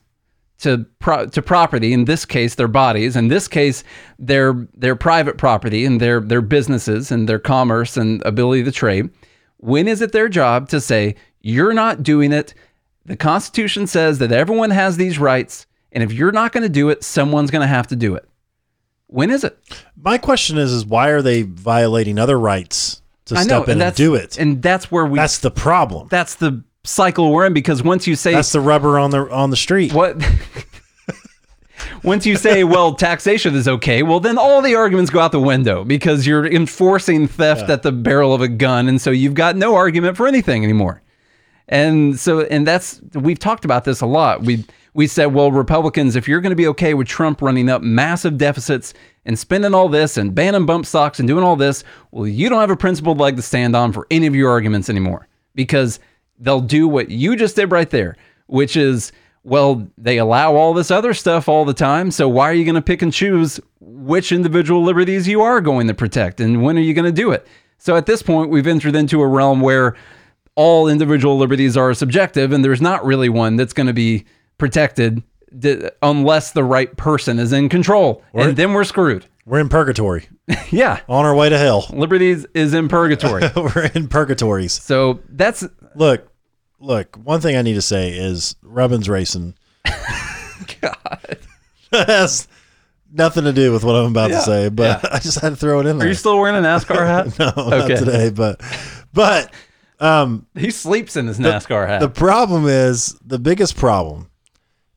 to pro- to property in this case their bodies in this case their their private property and their their businesses and their commerce and ability to trade? When is it their job to say you're not doing it. The constitution says that everyone has these rights and if you're not going to do it someone's going to have to do it when is it
My question is, is why are they violating other rights to step in and
that's
do it?
and that's where we
That's the problem.
that's the cycle we're in because once you say
That's the rubber on the on the street.
what [laughs] once you say well taxation is okay well then all the arguments go out the window because you're enforcing theft at the barrel of a gun and so you've got no argument for anything anymore and so and that's we've talked about this a lot we we said well republicans if you're going to be okay with trump running up massive deficits and spending all this and banning bump stocks and doing all this well you don't have a principled leg to stand on for any of your arguments anymore. Because they'll do what you just did right there which is well they allow all this other stuff all the time so why are you going to pick and choose which individual liberties you are going to protect and when are you going to do it? So at this point we've entered into a realm where all individual liberties are subjective and there's not really one that's going to be protected d- unless the right person is in control and then we're screwed
We're in purgatory, [laughs]
yeah
on our way to hell.
liberties is in purgatory [laughs]
We're in purgatories.
so that's
Look, look. One thing I need to say is Rubbin's racing. [laughs]
God.
has nothing to do with what I'm about
Yeah,
to say, but I just had to throw it in
are you still wearing a nascar hat
no, not today, but but um,
he sleeps in his nascar hat
the problem is the biggest problem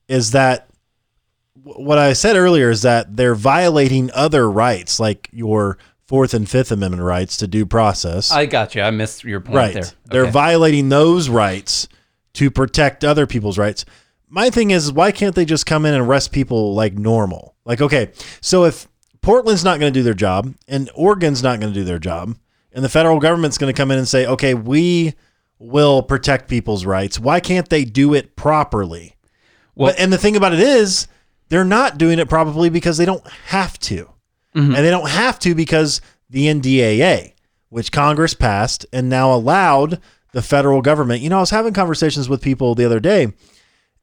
is that what I said earlier is that they're violating other rights, like your Fourth and Fifth Amendment rights to due process.
i got you i missed your point
right.
there
They're violating those rights to protect other people's rights. My thing is, why can't they just come in and arrest people like normal? Like, okay, so if Portland's not going to do their job and Oregon's not going to do their job, and the federal government's going to come in and say, okay, we will protect people's rights, why can't they do it properly?
Well-
but, and the thing about it is, they're not doing it probably because they don't have to. Mm-hmm. And they don't have to because the NDAA, which Congress passed and now allowed the federal government. You know, I was having conversations with people the other day,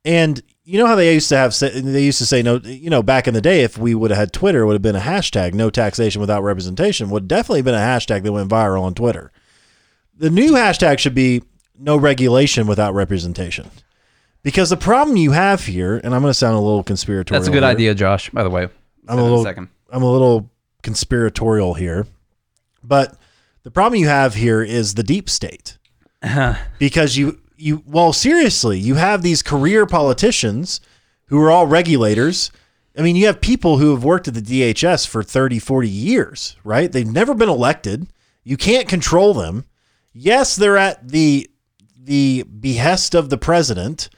And you know how they used to have say- they used to say no you know back in the day if we would have had Twitter it would have been a hashtag no taxation without representation would definitely been a hashtag that went viral on Twitter. The new hashtag should be no regulation without representation. Because the problem you have here, and I'm going to sound a little conspiratorial.
That's a good
here.
idea, Josh. By the way,
I'm a little
second.
I'm a little conspiratorial here, but the problem you have here is the deep state [laughs] because you you well seriously you have these career politicians who are all regulators. I mean, you have people who have worked at the DHS for 30, 40 years, right? They've never been elected. You can't control them. Yes, they're at the the behest of the president.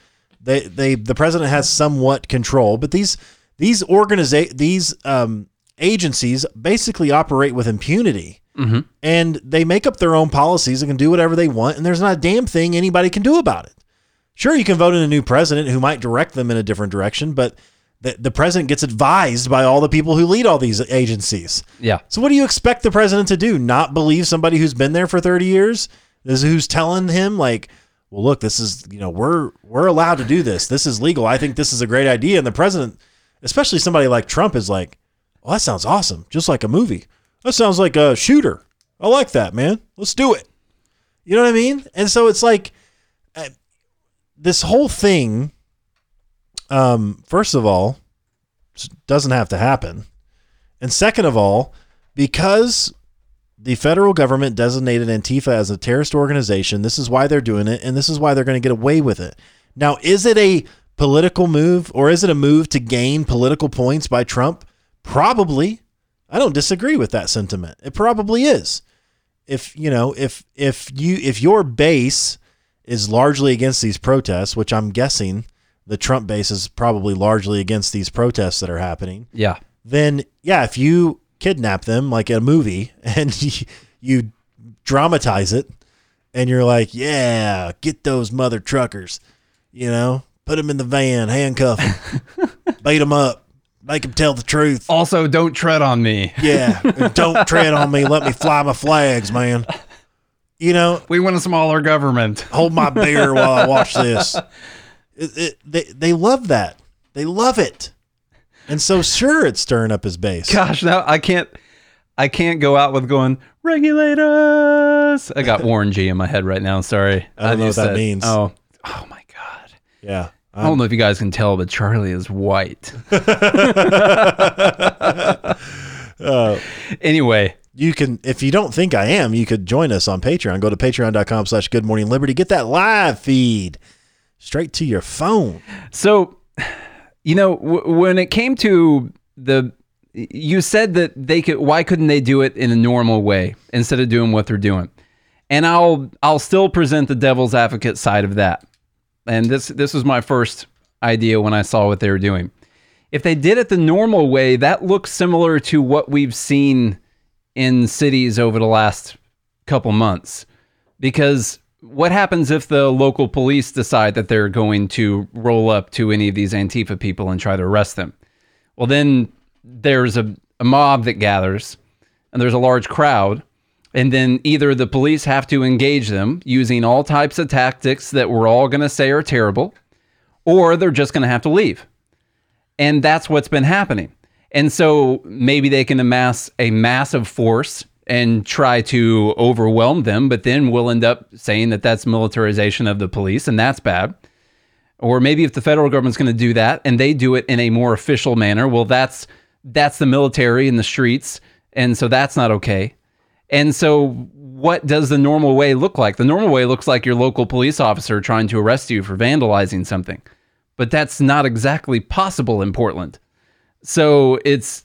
They they the president has somewhat control, but these these organiza- these um, agencies basically operate with impunity. And they make up their own policies and can do whatever they want, and there's not a damn thing anybody can do about it. Sure, you can vote in a new president who might direct them in a different direction, but the, the president gets advised by all the people who lead all these agencies.
Yeah.
So what do you expect the president to do? Not believe somebody who's been there for 30 years? This who's telling him like, "Well, look, this is, you know, we're we're allowed to do this. This is legal. I think this is a great idea." And the president, especially somebody like Trump is like, "Well, that sounds awesome. Just like a movie. That sounds like a shooter. I like that, man. Let's do it." You know what I mean? And so it's like uh, this whole thing um first of all doesn't have to happen. And second of all, because the federal government designated Antifa as a terrorist organization, this is why they're doing it, and this is why they're going to get away with it. Now, is it a political move or is it a move to gain political points by Trump? Probably. I don't disagree with that sentiment. It probably is. If you know, if if you if your base is largely against these protests, which I'm guessing the Trump base is probably largely against these protests that are happening,
Yeah.
then yeah, if you kidnap them like a movie [laughs] and you, you dramatize it and you're like, yeah, get those mother truckers, you know, put them in the van, handcuff them, [laughs] beat them up, make them tell the truth.
Also, don't tread on me.
Yeah, [laughs] don't tread on me. Let me fly my flags, man. You know,
We want a smaller government.
hold my beer while I watch this. It, it, they they love that. They love it. And so sure it's stirring up his base.
Gosh, now I can't. I can't go out with going regulate us. I got [laughs] Warren G in my head right now. Sorry,
I don't know what
used
that means.
Oh, oh my god.
Yeah.
I don't know if you guys can tell, but Charlie is white. [laughs] [laughs] anyway,
You can if you don't think I am, you could join us on Patreon. Go to patreon.com slash good morning liberty. Get that live feed straight to your phone.
so you know w- when it came to the, you said that they could. Why couldn't they do it in a normal way instead of doing what they're doing? And I'll I'll still present the devil's advocate side of that. And this this was my first idea when I saw what they were doing. If they did it the normal way, that looks similar to what we've seen in cities over the last couple months. Because what happens if the local police decide that they're going to roll up to any of these Antifa people and try to arrest them? Well, then there's a, a mob that gathers and there's a large crowd. And then either the police have to engage them using all types of tactics that we're all going to say are terrible, or they're just going to have to leave. And that's what's been happening. And so maybe they can amass a massive force and try to overwhelm them, but then we'll end up saying that that's militarization of the police and that's bad. Or maybe if the federal government's going to do that and they do it in a more official manner, well that's that's the military in the streets and so that's not okay. And so what does the normal way look like? The normal way looks like your local police officer trying to arrest you for vandalizing something. But that's not exactly possible in Portland. So it's,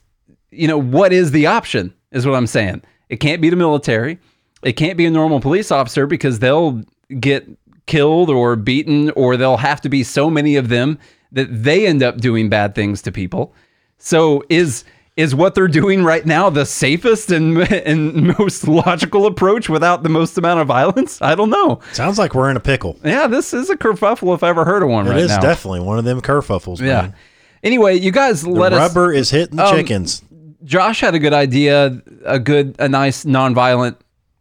you know, what is the option is what I'm saying. It can't be the military. It can't be a normal police officer because they'll get killed or beaten or there'll have to be so many of them that they end up doing bad things to people. So is is what they're doing right now the safest and [laughs] and most logical approach without the most amount of violence? I don't know.
Sounds like we're in a pickle.
Yeah, this is a kerfuffle if I ever heard of one
It
right
is
now.
definitely one of them kerfuffles,
yeah.
man.
Anyway, you guys
The
let us
rubber is hitting the
Um,
chickens.
Josh had a good idea, a good, a nice nonviolent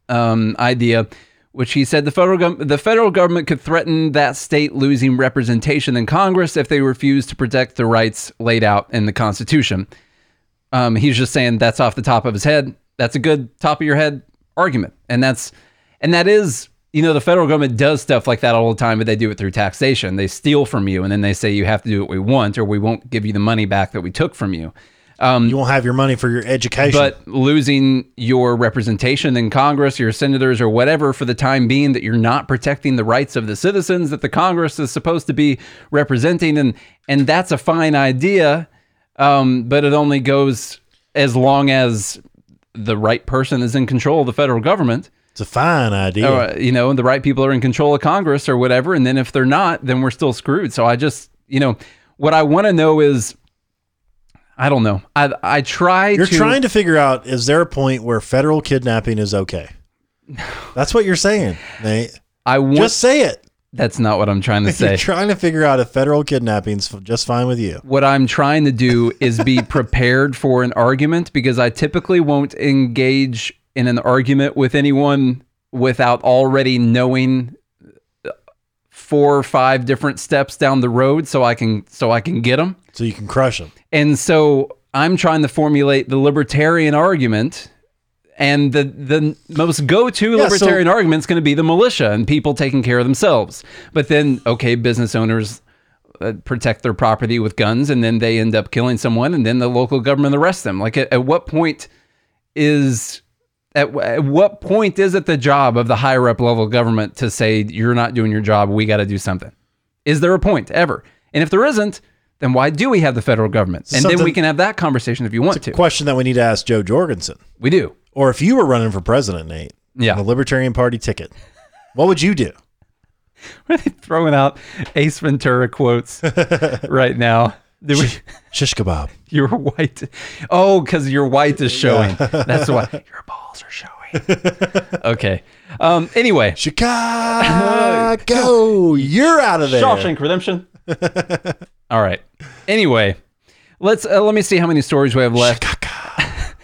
um, idea. which he said the federal gov- the federal government could threaten that state losing representation in Congress if they refuse to protect the rights laid out in the Constitution. Um, he's just saying that's off the top of his head. That's a good top of your head argument, and that's and that is you know the federal government does stuff like that all the time, but they do it through taxation. They steal from you, and then they say you have to do what we want, or we won't give you the money back that we took from you.
You won't have your money for your education.
But losing your representation in Congress, your senators, or whatever for the time being, that you're not protecting the rights of the citizens that the Congress is supposed to be representing, and and that's a fine idea, um, but it only goes as long as the right person is in control of the federal government.
it's a fine idea.
Uh, you know, and the right people are in control of Congress or whatever. And then if they're not, then we're still screwed. So I just, you know, what I want to know is, I don't know. I I try
You're
to
trying to figure out is there a point where federal kidnapping is okay? [sighs] That's what you're saying, Nate.
I want.
Just say it.
that's not what I'm trying to [laughs]
You're
say.
trying to figure out if federal kidnapping's just fine with you.
what I'm trying to do is be [laughs] prepared for an argument because I typically won't engage in an argument with anyone without already knowing four or five different steps down the road so I can so I can get them.
So you can crush them.
And so I'm trying to formulate the libertarian argument. And the, the most go to
Yeah, so-
libertarian argument is going to be the militia and people taking care of themselves. But then, okay, business owners uh, protect their property with guns and then they end up killing someone and then the local government arrests them. Like, at, at what point is. At, at what point is it the job of the higher up level government to say you're not doing your job? We got to do something. Is there a point ever? And if there isn't, then why do we have the federal government? And then we can have that conversation if you want to.
Question that we need to ask Jo Jorgensen.
We do.
Or if you were running for president, Nate,
Yeah.
the Libertarian Party ticket, what would you do? [laughs]
They throwing out Ace Ventura quotes [laughs] right now? Did we,
Shish kebab. [laughs]
your white. Oh, because your white is showing. That's why your balls are showing. Okay. Um. Anyway, [laughs]
Chicago, you're out of there.
Shawshank Redemption. [laughs] All right. Anyway, let's uh, let me see how many stories we have left.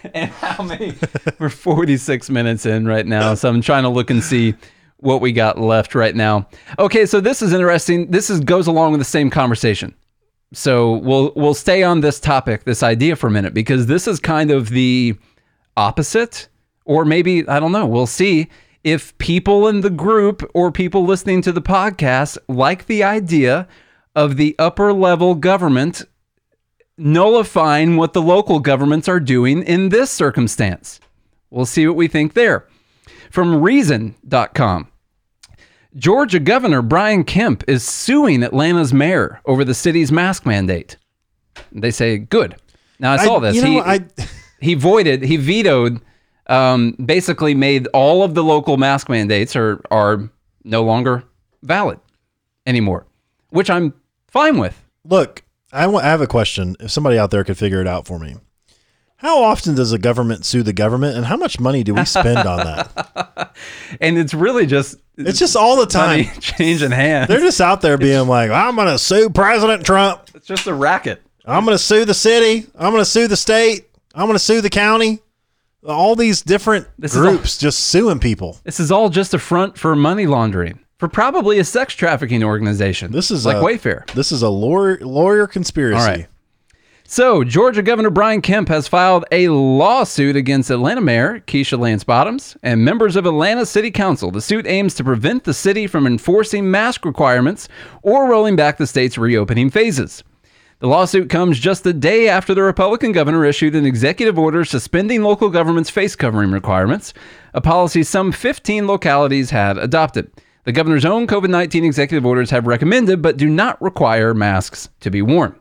[laughs] and how many? We're 46 minutes in right now, so I'm trying to look and see what we got left right now. Okay, so this is interesting. This is goes along with the same conversation. So we'll we'll stay on this topic, this idea for a minute, because this is kind of the opposite, or maybe I don't know. We'll see if people in the group or people listening to the podcast like the idea of the upper level government nullifying what the local governments are doing in this circumstance. We'll see what we think there. From Reason.com. Georgia Governor Brian Kemp is suing Atlanta's mayor over the city's mask mandate. They say, good. Now, I saw this.
You know,
he,
I
he voided, he vetoed, um, basically made all of the local mask mandates are, are no longer valid anymore, which I'm fine with.
look. I have a question. If somebody out there could figure it out for me, how often does the government sue the government, and how much money do we spend on that? [laughs] [laughs]
And it's really just
It's just all the time. [laughs]
changing hands.
They're just out there being like, "I'm going to sue President Trump.
It's just a racket.
I'm going to sue the city. I'm going to sue the state. I'm going to sue the county." All these different
This is all-
groups just suing people.
This is all just a front for money laundering for probably a sex trafficking organization.
This is
like
a-
Wayfair.
This is a lawyer lawyer conspiracy.
All right. So, Georgia Governor Brian Kemp has filed a lawsuit against Atlanta Mayor Keisha Lance Bottoms and members of Atlanta City Council. The suit aims to prevent the city from enforcing mask requirements or rolling back the state's reopening phases. The lawsuit comes just the day after the Republican governor issued an executive order suspending local government's face covering requirements, a policy some 15 localities had adopted. The governor's own COVID 19 executive orders have recommended but do not require masks to be worn.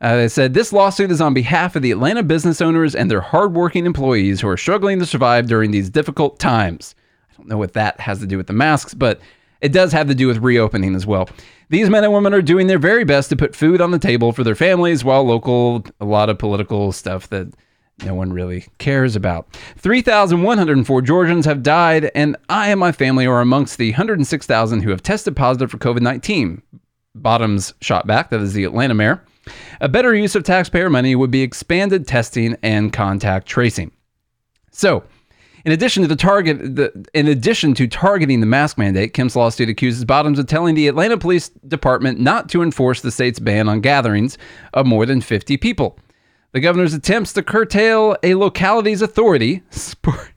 Uh, they said this lawsuit is on behalf of the Atlanta business owners and their hardworking employees who are struggling to survive during these difficult times. I don't know what that has to do with the masks, but it does have to do with reopening as well. These men and women are doing their very best to put food on the table for their families while local, a lot of political stuff that no one really cares about. 3,104 Georgians have died, and I and my family are amongst the 106,000 who have tested positive for COVID 19. Bottoms shot back, that is the Atlanta mayor. A better use of taxpayer money would be expanded testing and contact tracing. So, In addition to the target, the, in addition to targeting the mask mandate, Kemp's lawsuit accuses Bottoms of telling the Atlanta Police Department not to enforce the state's ban on gatherings of more than 50 people. The governor's attempts to curtail a locality's authority spark,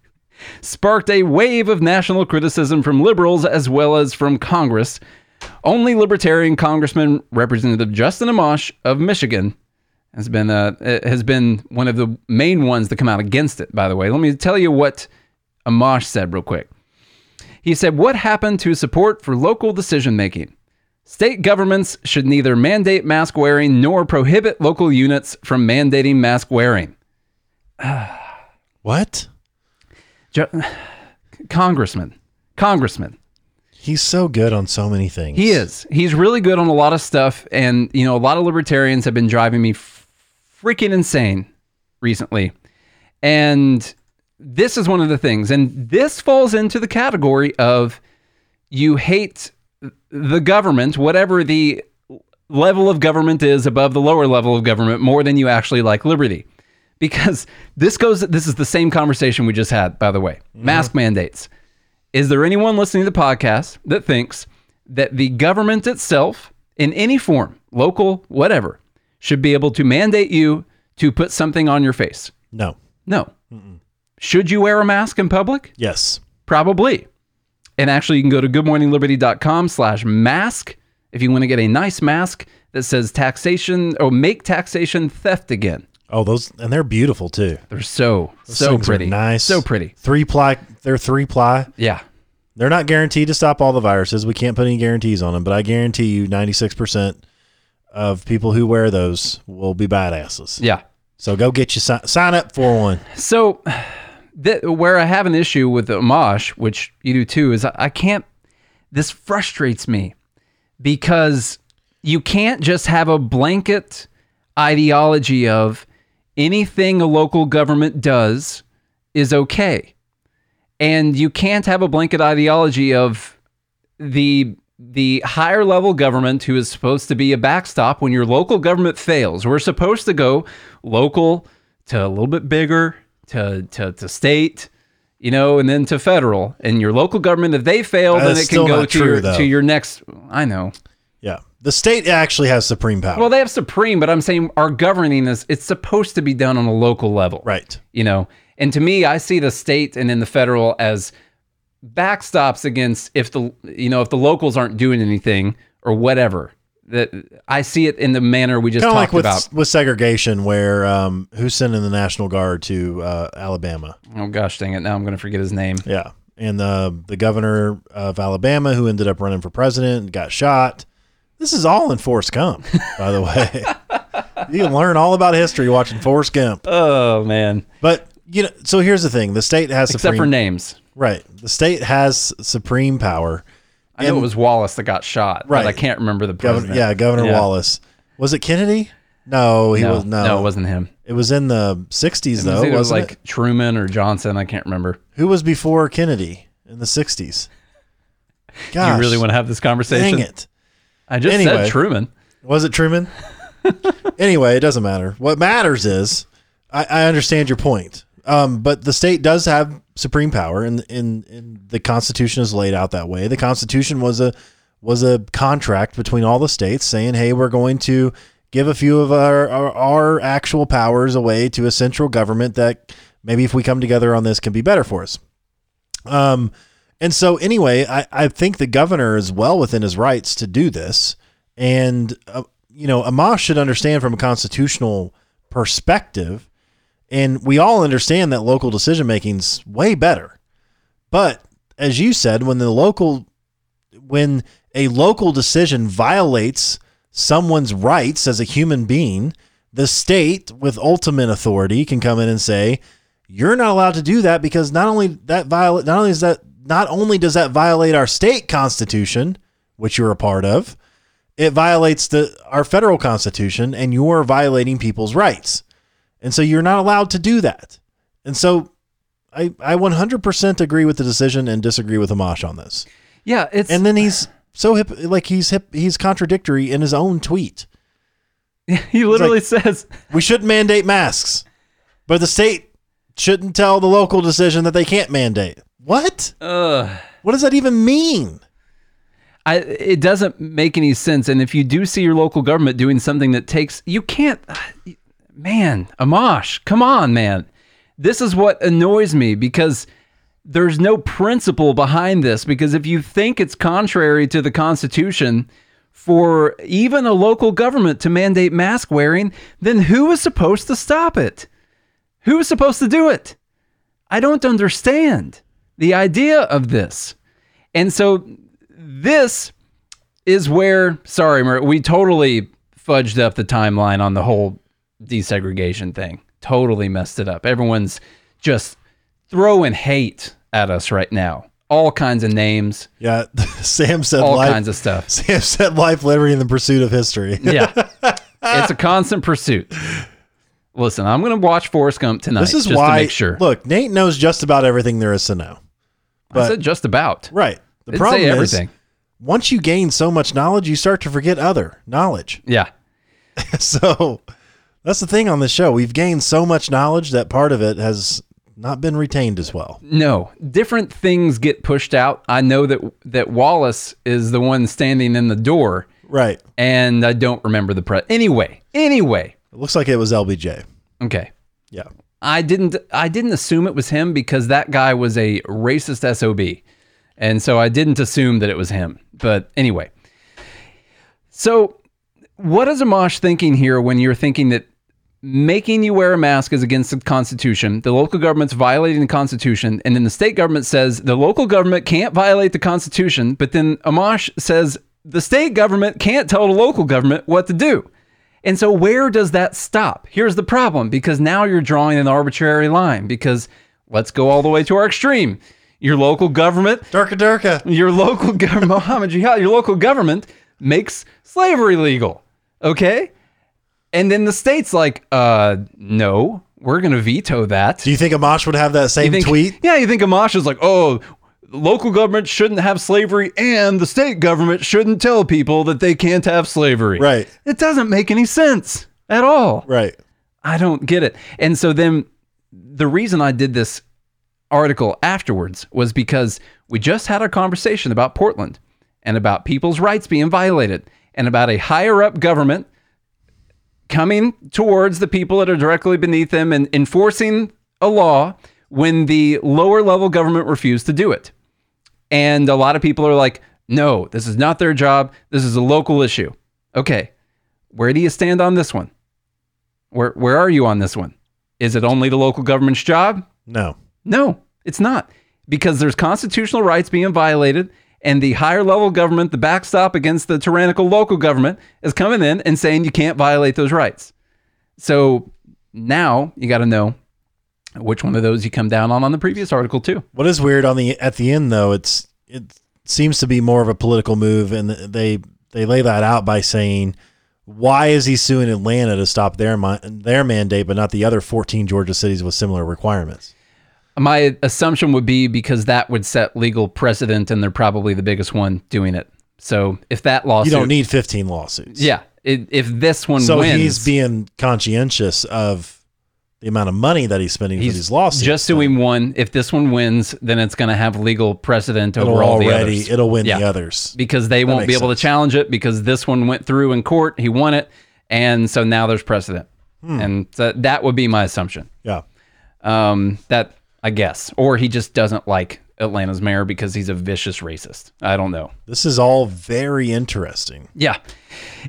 sparked a wave of national criticism from liberals as well as from Congress. Only Libertarian Congressman Representative Justin Amash of Michigan has been uh, has been one of the main ones to come out against it. By the way, let me tell you what Amash said real quick. He said, "What happened to support for local decision making? State governments should neither mandate mask wearing nor prohibit local units from mandating mask wearing." [sighs]
What?
Ju- Congressman, Congressman,
He's so good on so many things.
He is. He's really good on a lot of stuff, and you know, a lot of libertarians have been driving me freaking insane recently. And this is one of the things, and this falls into the category of you hate the government, whatever the level of government is above the lower level of government, more than you actually like liberty. Because this goes, this is the same conversation we just had, by the way. Mm-hmm. Mask mandates. Is there anyone listening to the podcast that thinks that the government itself, in any form, local, whatever, should be able to mandate you to put something on your face?
No.
No. Should you wear a mask in public?
Yes.
Probably. And actually, you can go to goodmorningliberty.com slash mask if you want to get a nice mask that says taxation or make taxation theft again.
Oh, those and they're beautiful too.
They're so,
Those
so pretty.
nice.
So pretty.
Three ply. They're three ply.
Yeah.
They're not guaranteed to stop all the viruses. We can't put any guarantees on them, but I guarantee you, ninety six percent of people who wear those will be badasses.
Yeah.
So go get you si- sign up for one.
So, th- where I have an issue with the Amash, which you do too, is I, I can't. This frustrates me because you can't just have a blanket ideology of anything a local government does is okay, and you can't have a blanket ideology of the the higher level government who is supposed to be a backstop when your local government fails. We're supposed to go local to a little bit bigger to to, to state, you know, and then to federal. And your local government, if they fail, then it can go to
true,
your
though.
to your next. I know.
Yeah, the state actually has supreme power.
Well, they have supreme, but I'm saying our governing is it's supposed to be done on a local level,
right.
You know, and to me, I see the state and then the federal as backstops against if the you know if the locals aren't doing anything or whatever. That I see it in the manner we just
Kind of
talked
like with
about.
with segregation, where um, who's sending the National Guard to uh, Alabama?
Oh gosh, dang it! Now I'm going to forget his name.
Yeah, and the the governor of Alabama who ended up running for president and got shot. This is all in Forrest Gump, by the way. [laughs] you learn all about history watching Forrest Gump.
Oh man!
But you know, so here's the thing: the state has
Except
supreme
for names.
right. The state has supreme power.
I know it was Wallace that got shot,
Right.
but I can't remember the
Governor,
president.
yeah, Governor
Yeah.
Wallace. Was it Kennedy? No, he
no,
was no.
No, it wasn't him.
It was in the '60s
It was
though,
either
wasn't
like
it?
Truman or Johnson. I can't remember.
Who was before Kennedy in the '60s? Gosh,
you really want to have this conversation?
Dang it!
I just
Anyway.
said Truman.
Was it Truman? [laughs] anyway, it doesn't matter. What matters is I, I understand your point. Um, but the state does have supreme power, and in, in the Constitution is laid out that way. The Constitution was a was a contract between all the states saying, "Hey, we're going to give a few of our, our our actual powers away to a central government that maybe if we come together on this can be better for us." Um, and so anyway, I, I think the governor is well within his rights to do this. And, uh, you know, Amash should understand from a constitutional perspective. And we all understand that local decision making's way better. But as you said, when the local, when a local decision violates someone's rights as a human being, the state with ultimate authority can come in and say, you're not allowed to do that because not only that violate not only is that not only does that violate our state constitution, which you're a part of, it violates the our federal constitution and you're violating people's rights. And so you're not allowed to do that. And so I I 100% agree with the decision and disagree with Amash on this.
Yeah, it's
And then he's so hip like he's hip he's contradictory in his own tweet. [laughs]
he literally says
We shouldn't mandate masks. But the state shouldn't tell the local decision that they can't mandate. What? What does that even mean?
I, it doesn't make any sense. And if you do see your local government doing something that takes, you can't, man, Amash, come on, man. This is what annoys me because there's no principle behind this. Because if you think it's contrary to the Constitution for even a local government to mandate mask wearing, then who is supposed to stop it? Who is supposed to do it? I don't understand the idea of this. And so this is where, sorry, we totally fudged up the timeline on the whole desegregation thing. Totally messed it up. Everyone's just throwing hate at us right now. All kinds of names,
Yeah, [laughs] Sam said
all
life.
kinds of stuff. [laughs]
Sam said life, liberty, and the pursuit of history. [laughs]
Yeah. it's a constant pursuit. Listen, I'm going to watch Forrest Gump tonight
This is
just
why.
to make sure.
Look, Nate knows just about everything there is to know.
I said just about.
Right. The
Didn't
problem
say
is,
everything.
once you gain so much knowledge, you start to forget other knowledge.
Yeah.
so that's the thing on this show. We've gained so much knowledge that part of it has not been retained as well.
No, different things get pushed out. I know that that Wallace is the one standing in the door,
Right.
and I don't remember the pre. Anyway, anyway,
It looks like it was LBJ.
okay.
Yeah.
I didn't I didn't assume it was him because that guy was a racist SOB. And so I didn't assume that it was him. But anyway. So what is Amash thinking here when you're thinking that making you wear a mask is against the Constitution, the local government's violating the Constitution, and then the state government says the local government can't violate the Constitution, but then Amash says the state government can't tell the local government what to do. And so, where does that stop? Here's the problem because now you're drawing an arbitrary line. Because let's go all the way to our extreme. Your local government,
Durka Durka.
your local government, [laughs] Mohammed Jihad, your local government makes slavery legal. Okay? And then the state's like, uh, no, we're going to veto that.
Do you think Amash would have that same
think,
tweet?
Yeah, you think Amash is like, oh, local government shouldn't have slavery and the state government shouldn't tell people that they can't have slavery.
Right.
It doesn't make any sense at all.
Right.
I don't get it. And so then the reason I did this article afterwards was because we just had a conversation about Portland and about people's rights being violated and about a higher up government coming towards the people that are directly beneath them and enforcing a law when the lower level government refused to do it. And a lot of people are like, no, this is not their job. This is a local issue. Okay. Where do you stand on this one? Where where are you on this one? Is it only the local government's job?
No.
No, it's not. Because there's constitutional rights being violated and the higher level government, the backstop against the tyrannical local government is coming in and saying you can't violate those rights. So now you got to know which one of those you come down on on the previous article too.
What is weird on the at the end though, it's it seems to be more of a political move, and they they lay that out by saying, why is he suing Atlanta to stop their their mandate, but not the other 14 Georgia cities with similar requirements?
My assumption would be because that would set legal precedent and they're probably the biggest one doing it. So if that lawsuit, You
don't need 15 lawsuits.
Yeah, it, if this one
So
wins,
he's being conscientious of the amount of money that he's spending for
he's
these lawsuits.
just suing one. If this one wins, then it's going to have legal precedent
It'll
over all the
already
others.
it'll win
Yeah.
the others.
because they won't be able to challenge it because this one went through in court. He won it, and so now there's precedent,
Hmm.
and so that would be my assumption.
Yeah.
Um, that I guess, or he just doesn't like Atlanta's mayor because he's a vicious racist. I don't know.
This is all very interesting.
Yeah.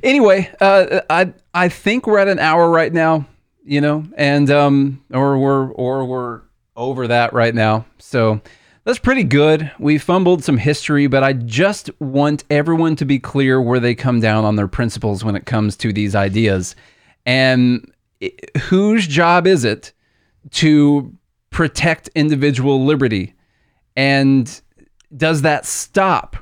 Anyway, uh, I I think we're at an hour right now, you know, and um, or we're or we're over that right now. So that's pretty good. We fumbled some history, but I just want everyone to be clear where they come down on their principles when it comes to these ideas, and i- whose job is it to protect individual liberty, and does that stop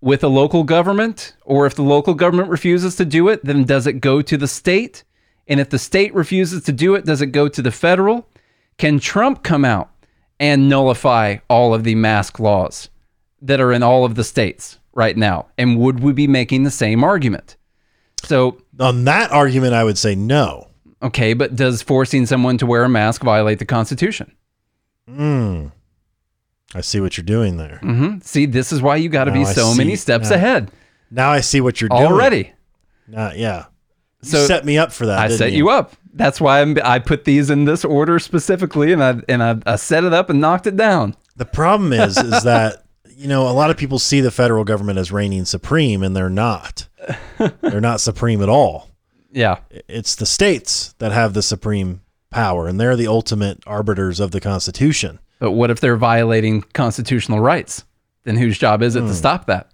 with a local government, or if the local government refuses to do it, then does it go to the state? And if the state refuses to do it, does it go to the federal? Can Trump come out and nullify all of the mask laws that are in all of the states right now? And would we be making the same argument? So,
On that argument, I would say no.
okay, but does forcing someone to wear a mask violate the Constitution?
I see what you're doing there.
hmm See, this is why you got to be so many steps
Now-
ahead
Now I see what you're doing.
already.
Nah, yeah. You
So-
set me up for that.
I set you up. That's why I'm, I put these in this order specifically, and I and I, I set it up and knocked it down.
The problem is, is [laughs] that you know a lot of people see the federal government as reigning supreme, and they're not. [laughs] they're not supreme at all.
Yeah,
It's the states that have the supreme power, and they're the ultimate arbiters of the Constitution.
but what if they're violating constitutional rights? Then whose job is it
Hmm.
to stop that?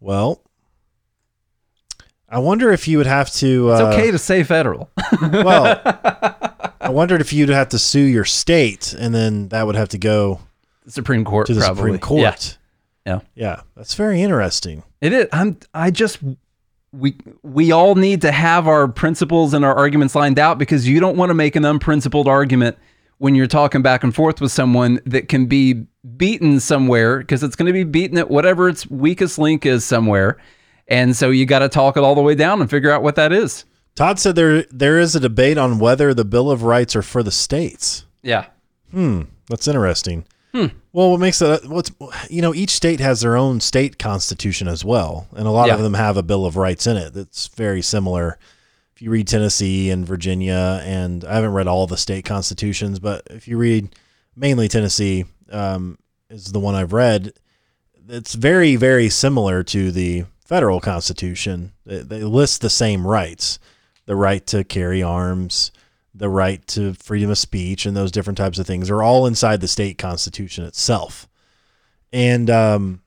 Well, I wonder if you would have to.
It's
Uh,
okay to say federal. [laughs]
Well, [laughs] I wondered if you'd have to sue your state, and then that would have to go
Supreme Court
to the
probably.
Supreme Court.
Yeah. yeah.
Yeah, that's very interesting.
It is. I'm. I just. We we all need to have our principles and our arguments lined out because you don't want to make an unprincipled argument when you're talking back and forth with someone that can be beaten somewhere because it's going to be beaten at whatever its weakest link is somewhere, and so you got to talk it all the way down and figure out what that is.
Todd said there there is a debate on whether the Bill of Rights are for the states.
Yeah.
Hmm, that's interesting.
Hmm.
Well, what makes it what's you know each state has their own state constitution as well, and a lot
Yeah.
of them have a Bill of Rights in it that's very similar. If you read Tennessee and Virginia, and I haven't read all the state constitutions, but if you read mainly Tennessee, um, is the one I've read. It's very very similar to the federal constitution. They, they list the same rights: the right to carry arms, the right to freedom of speech and those different types of things are all inside the state constitution itself. And um,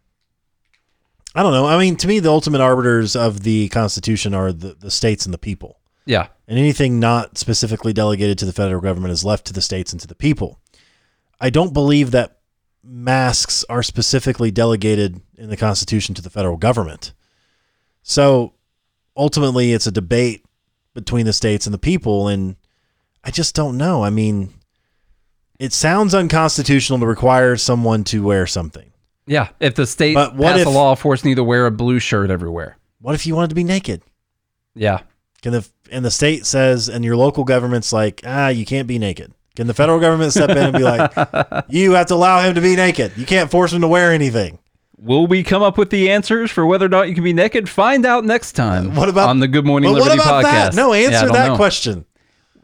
I don't know. I mean, to me, the ultimate arbiters of the constitution are the, the states and the people.
Yeah.
And anything not specifically delegated to the federal government is left to the states and to the people. I don't believe that masks are specifically delegated in the Constitution to the federal government. So ultimately, it's a debate between the states and the people. And I just don't know. I mean, it sounds unconstitutional to require someone to wear something.
Yeah. If the state
But what
passed
if-
a law forcing you to wear a blue shirt everywhere.
What if you wanted to be naked?
Yeah.
Can the and the state says and your local government's like, ah, you can't be naked. Can the federal government step in and be like, [laughs] you have to allow him to be naked. You can't force him to wear anything.
Will we come up with the answers for whether or not you can be naked? Find out next time.
What about
on the Good Morning Liberty podcast?
that? No, answer
don't
that
know.
question.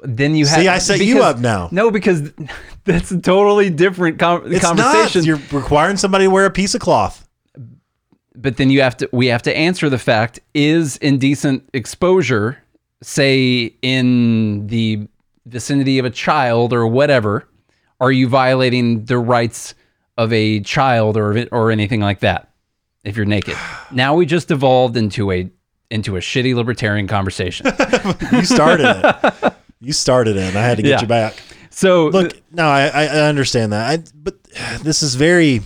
Then you have
See, I set you up now.
No, because [laughs] that's a totally different com-
It's
conversation.
not. You're requiring somebody to wear a piece of cloth.
but then you have to we have to answer the fact is indecent exposure say in the vicinity of a child or whatever are you violating the rights of a child or or anything like that if you're naked now we just evolved into a into a shitty libertarian conversation [laughs]
You started it. [laughs] You started it, and I had to get
Yeah.
you back.
so
Look, no, I, I I understand that. I, but this is very,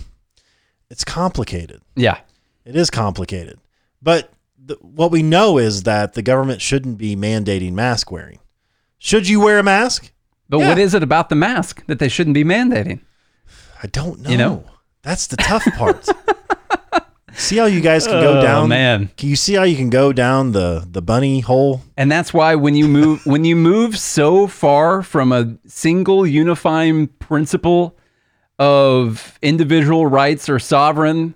it's complicated.
yeah
It is complicated. But the, what we know is that the government shouldn't be mandating mask wearing. Should you wear a mask?
but
Yeah.
what is it about the mask that they shouldn't be mandating
I don't know.
You know?
That's the tough part. [laughs] see how you guys can go
Oh,
down.
man.
Can you see how you can go down the the bunny hole?
And that's why when you move [laughs] when you move so far from a single unifying principle of individual rights or sovereign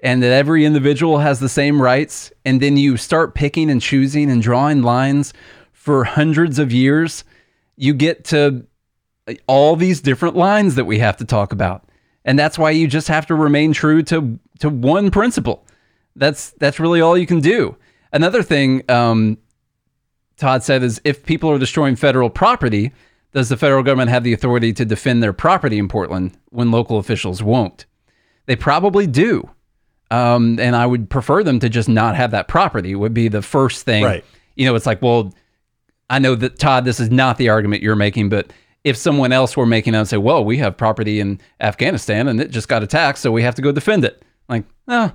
and that every individual has the same rights and then you start picking and choosing and drawing lines for hundreds of years, you get to all these different lines that we have to talk about. And that's why you just have to remain true to to one principle. That's that's really all you can do. Another thing um, Todd said is if people are destroying federal property, does the federal government have the authority to defend their property in Portland when local officials won't? They probably do. Um, and I would prefer them to just not have that property would be the first thing.
Right.
You know, it's like, well, I know that Todd, this is not the argument you're making, but if someone else were making it and say, well, we have property in Afghanistan and it just got attacked, so we have to go defend it. Like, no,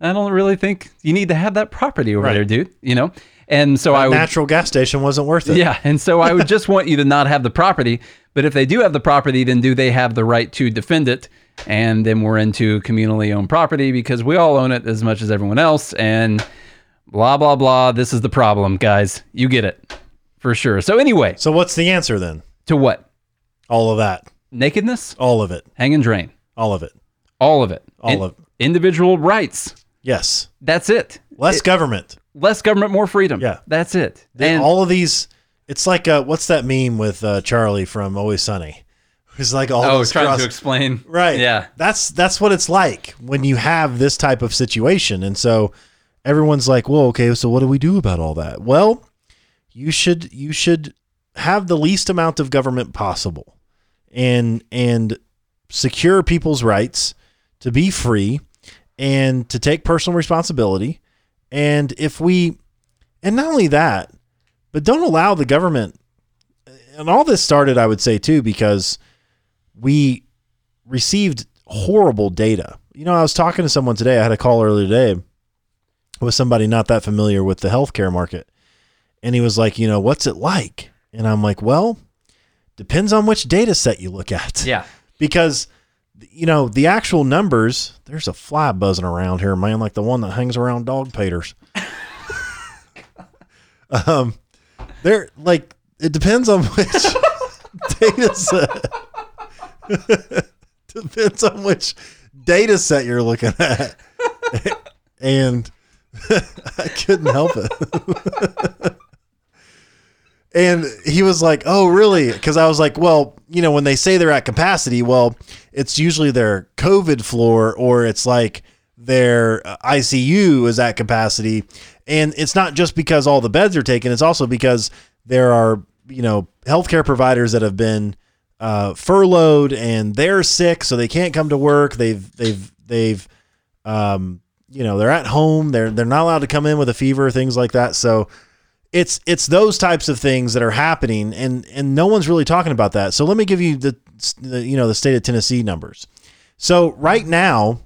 I don't really think you need to have that property over
Right.
there, dude. You know? And so I would
Natural gas station wasn't worth it.
yeah, and so I would just want you to not have the property. But if they do have the property, then do they have the right to defend it? And then we're into communally owned property because we all own it as much as everyone else. And blah, blah, blah. This is the problem, guys. You get it for sure. So, anyway,
So what's the answer then?
To what?
All of that.
nakedness,
All of it.
hang and drain.
All of it.
All of it.
All of it.
Individual rights.
Yes.
That's it.
Less government.
Less government, more freedom.
Yeah.
That's it. And
all of these. It's like uh, what's that meme with uh, Charlie from Always Sunny? [laughs] It's like all
oh, trying
cross-
to explain.
Right.
Yeah.
That's that's what it's like when you have this type of situation. And so everyone's like, "Well, okay, so what do we do about all that?" Well, you should you should have the least amount of government possible and and secure people's rights to be free and to take personal responsibility. And if we and not only that, but don't allow the government and all this started I would say too because we received horrible data. You know, I was talking to someone today. I had a call earlier today with somebody not that familiar with the healthcare market. And he was like, you know, what's it like? And I'm like, well, depends on which data set you look at.
Yeah. [laughs]
Because, you know, the actual numbers, there's a fly buzzing around here, man, like the one that hangs around dog paters. [laughs] um, they're like, it depends on which [laughs] data set. depends on which data set you're looking at. and I couldn't help it. And he was like, "Oh, really?" Because I was like, "Well, you know, when they say they're at capacity, well, it's usually their COVID floor or it's like their uh, ICU is at capacity, and it's not just because all the beds are taken; it's also because there are you know healthcare providers that have been uh, furloughed and they're sick, so they can't come to work. They've they've they've um, you know they're at home. They're they're not allowed to come in with a fever, things like that. So it's it's those types of things that are happening, and and no one's really talking about that. So let me give you the, the you know the state of Tennessee numbers. So right now,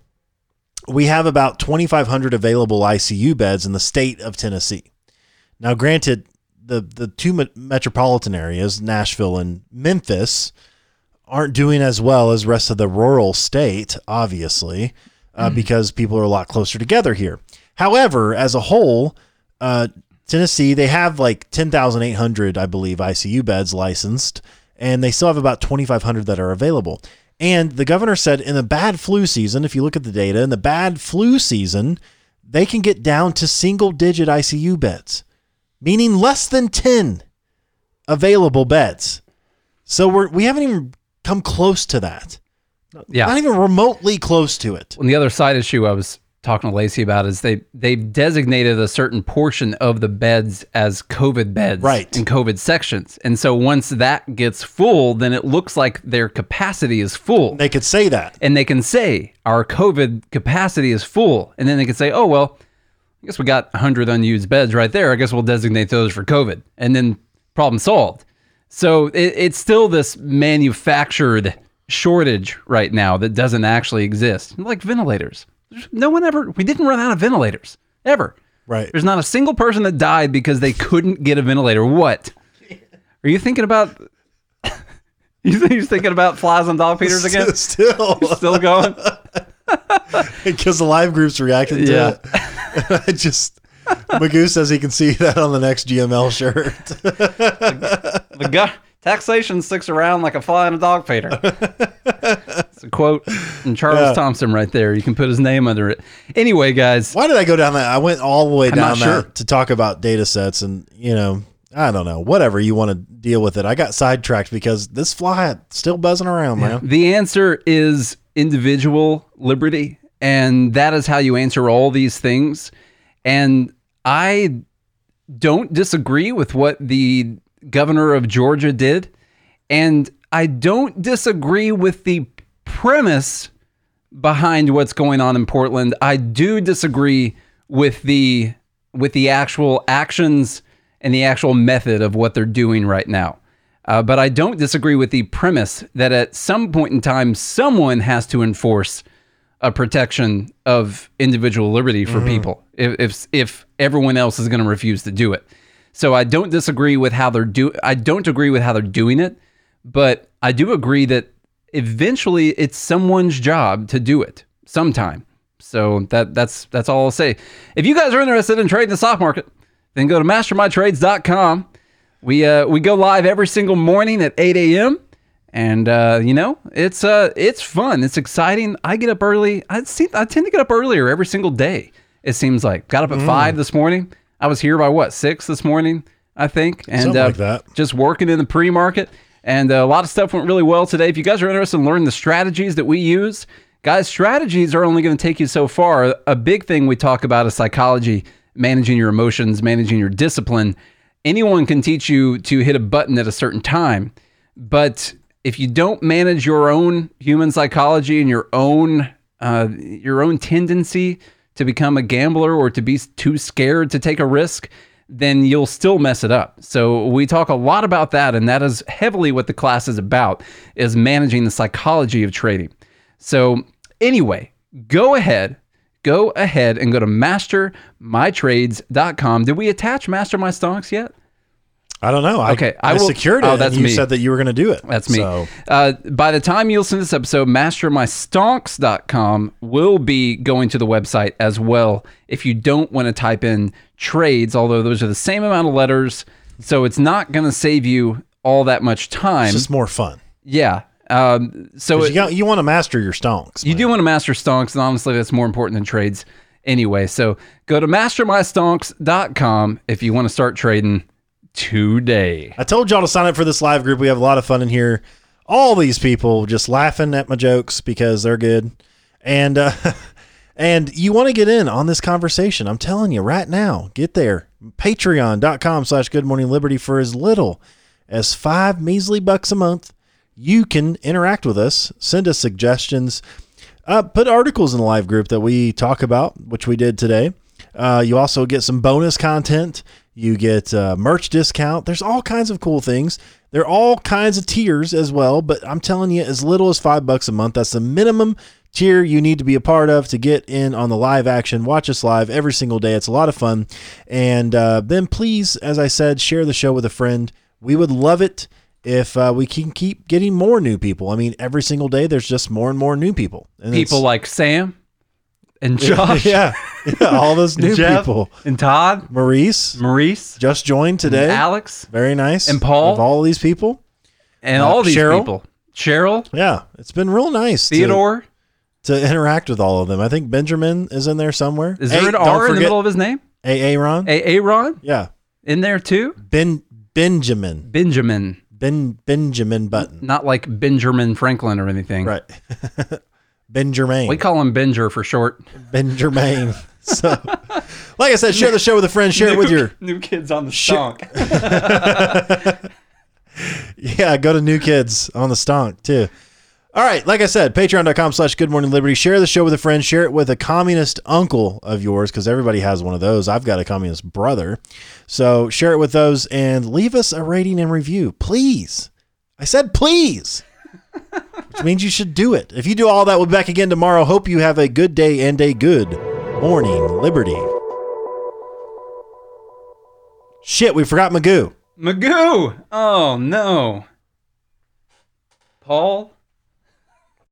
we have about 2,500 available ICU beds in the state of Tennessee. Now, granted, the the two metropolitan areas, Nashville and Memphis, aren't doing as well as rest of the rural state, obviously, uh, because people are a lot closer together here. However, as a whole, uh, Tennessee they have like ten thousand eight hundred, I believe, ICU beds licensed, and they still have about twenty five hundred that are available. And the governor said in the bad flu season, if you look at the data, in the bad flu season, they can get down to single digit ICU beds, meaning less than 10 available beds. So we're, we haven't even come close to that.
Yeah.
Not even remotely close to it.
On the other side issue I was talking to Lacey about is they they've designated a certain portion of the beds as COVID beds
Right.
and COVID sections. And so once that gets full, then it looks like their capacity is full.
They could say that.
and they can say our COVID capacity is full. And then they can say, oh, well, I guess we got 100 unused beds right there. I guess we'll designate those for COVID. And then problem solved. So it, it's still this manufactured shortage right now that doesn't actually exist. Like ventilators. No one ever, we didn't run out of ventilators ever.
Right.
There's not a single person that died because they couldn't get a ventilator. What? Are you thinking about? [laughs] you think you're thinking about flies on dog feeders again? [laughs]
Still,
Still going? [laughs]
because the live groups reacted to
Yeah.
it. I just, Magoo says he can see that on the next GML shirt.
The guy taxation sticks around like a fly in a dog feeder. [laughs] it's a quote from Charles
Yeah.
Thompson right there. You can put his name under it. Anyway, guys,
Why did I go down that? I went all the way
I'm
down
not sure.
to talk about data sets and, you know, I don't know, whatever you want to deal with it. I got sidetracked because this fly still buzzing around, man.
the answer is individual liberty, and that is how you answer all these things. And I don't disagree with what the governor of Georgia did, and I don't disagree with the premise behind what's going on in Portland. I do disagree with the with the actual actions and the actual method of what they're doing right now. Uh, but I don't disagree with the premise that at some point in time, someone has to enforce a protection of individual liberty for people if, if if everyone else is going to refuse to do it. So I don't disagree with how they're do. I don't agree with how they're doing it, but I do agree that eventually it's someone's job to do it sometime. So that that's that's all I'll say. If you guys are interested in trading the stock market, then go to mastermytrades.com. We uh, we go live every single morning at 8 a.m. And uh, you know, it's uh, it's fun. It's exciting. I get up early. I see. I tend to get up earlier every single day. It seems like got up
Mm.
at five this morning. I was here by what six this morning, I think, and uh,
like
just working in the pre-market. And uh, a lot of stuff went really well today. If you guys are interested in learning the strategies that we use, guys, strategies are only going to take you so far. A big thing we talk about is psychology, managing your emotions, managing your discipline. Anyone can teach you to hit a button at a certain time, but if you don't manage your own human psychology and your own uh, your own tendency to become a gambler or to be too scared to take a risk, then you'll still mess it up. So we talk a lot about that, and that is heavily what the class is about: is managing the psychology of trading. So anyway, go ahead. Go ahead and go to mastermytrades.com. Did we attach Master My Stocks yet?
I don't know. I,
Okay, I
I,
will-
secured it.
oh, that's
you
me.
said that you were going to do it.
That's me.
So,
Uh, by the time you listen to this episode, mastermystonks.com will be going to the website as well. If you don't want to type in trades, although those are the same amount of letters, so it's not going to save you all that much time.
it's just more fun.
yeah. Um, so it-
You, got, you want to master your stonks.
you do want to master stonks, and honestly, that's more important than trades anyway. So go to mastermystonks.com if you want to start trading today.
I told y'all to sign up for this live group. We have a lot of fun in here. All these people just laughing at my jokes because they're good, and uh, [laughs] and you want to get in on this conversation. I'm telling you right now, get there. Patreon.com/slash Good Morning Liberty for as little as five measly bucks a month. You can interact with us, send us suggestions, uh, put articles in the live group that we talk about, which we did today. Uh, you also get some bonus content. You get uh, merch discount. There's all kinds of cool things. There are all kinds of tiers as well, but I'm telling you, as little as five bucks a month, that's the minimum tier you need to be a part of to get in on the live action. Watch us live every single day. It's a lot of fun. And uh, then please, as I said, share the show with a friend. We would love it if uh, we can keep getting more new people. I mean, every single day there's just more and more new people. And
People like Sam and [laughs] Josh,
yeah, yeah, all those [laughs] new
Jeff
people.
and Todd,
Maurice
Maurice,
just joined today.
Alex,
Very nice.
And Paul.
Of all these people.
and
Uh,
all these
Cheryl?
people. Cheryl,
Yeah, it's been real nice to-
Theodore.
to, interact with all of them. I think Benjamin is in there somewhere.
Is there an R in the middle of his name?
A. Aaron?
A. Aaron
Yeah,
in there too?
Ben Benjamin
Benjamin,
Ben Benjamin Button.
not like Benjamin Franklin or anything.
Right. [laughs] Benjamin.
We call him Benger for short.
Benjamin. [laughs] So, like I said, share the show with a friend. Share it with your [laughs]
new kids on the
Shit.
stonk. [laughs]
Yeah, go to New Kids on the Stonk too. All right, like I said, patreon.com slash good morning liberty. Share the show with a friend. Share it with a communist uncle of yours because everybody has one of those. I've got a communist brother. So share it with those and leave us a rating and review. Please. I said please. Which means you should do it. If you do all that, we'll be back again tomorrow. Hope you have a good day and a good morning, Liberty. Shit, we forgot Magoo.
Magoo. Oh no. Paul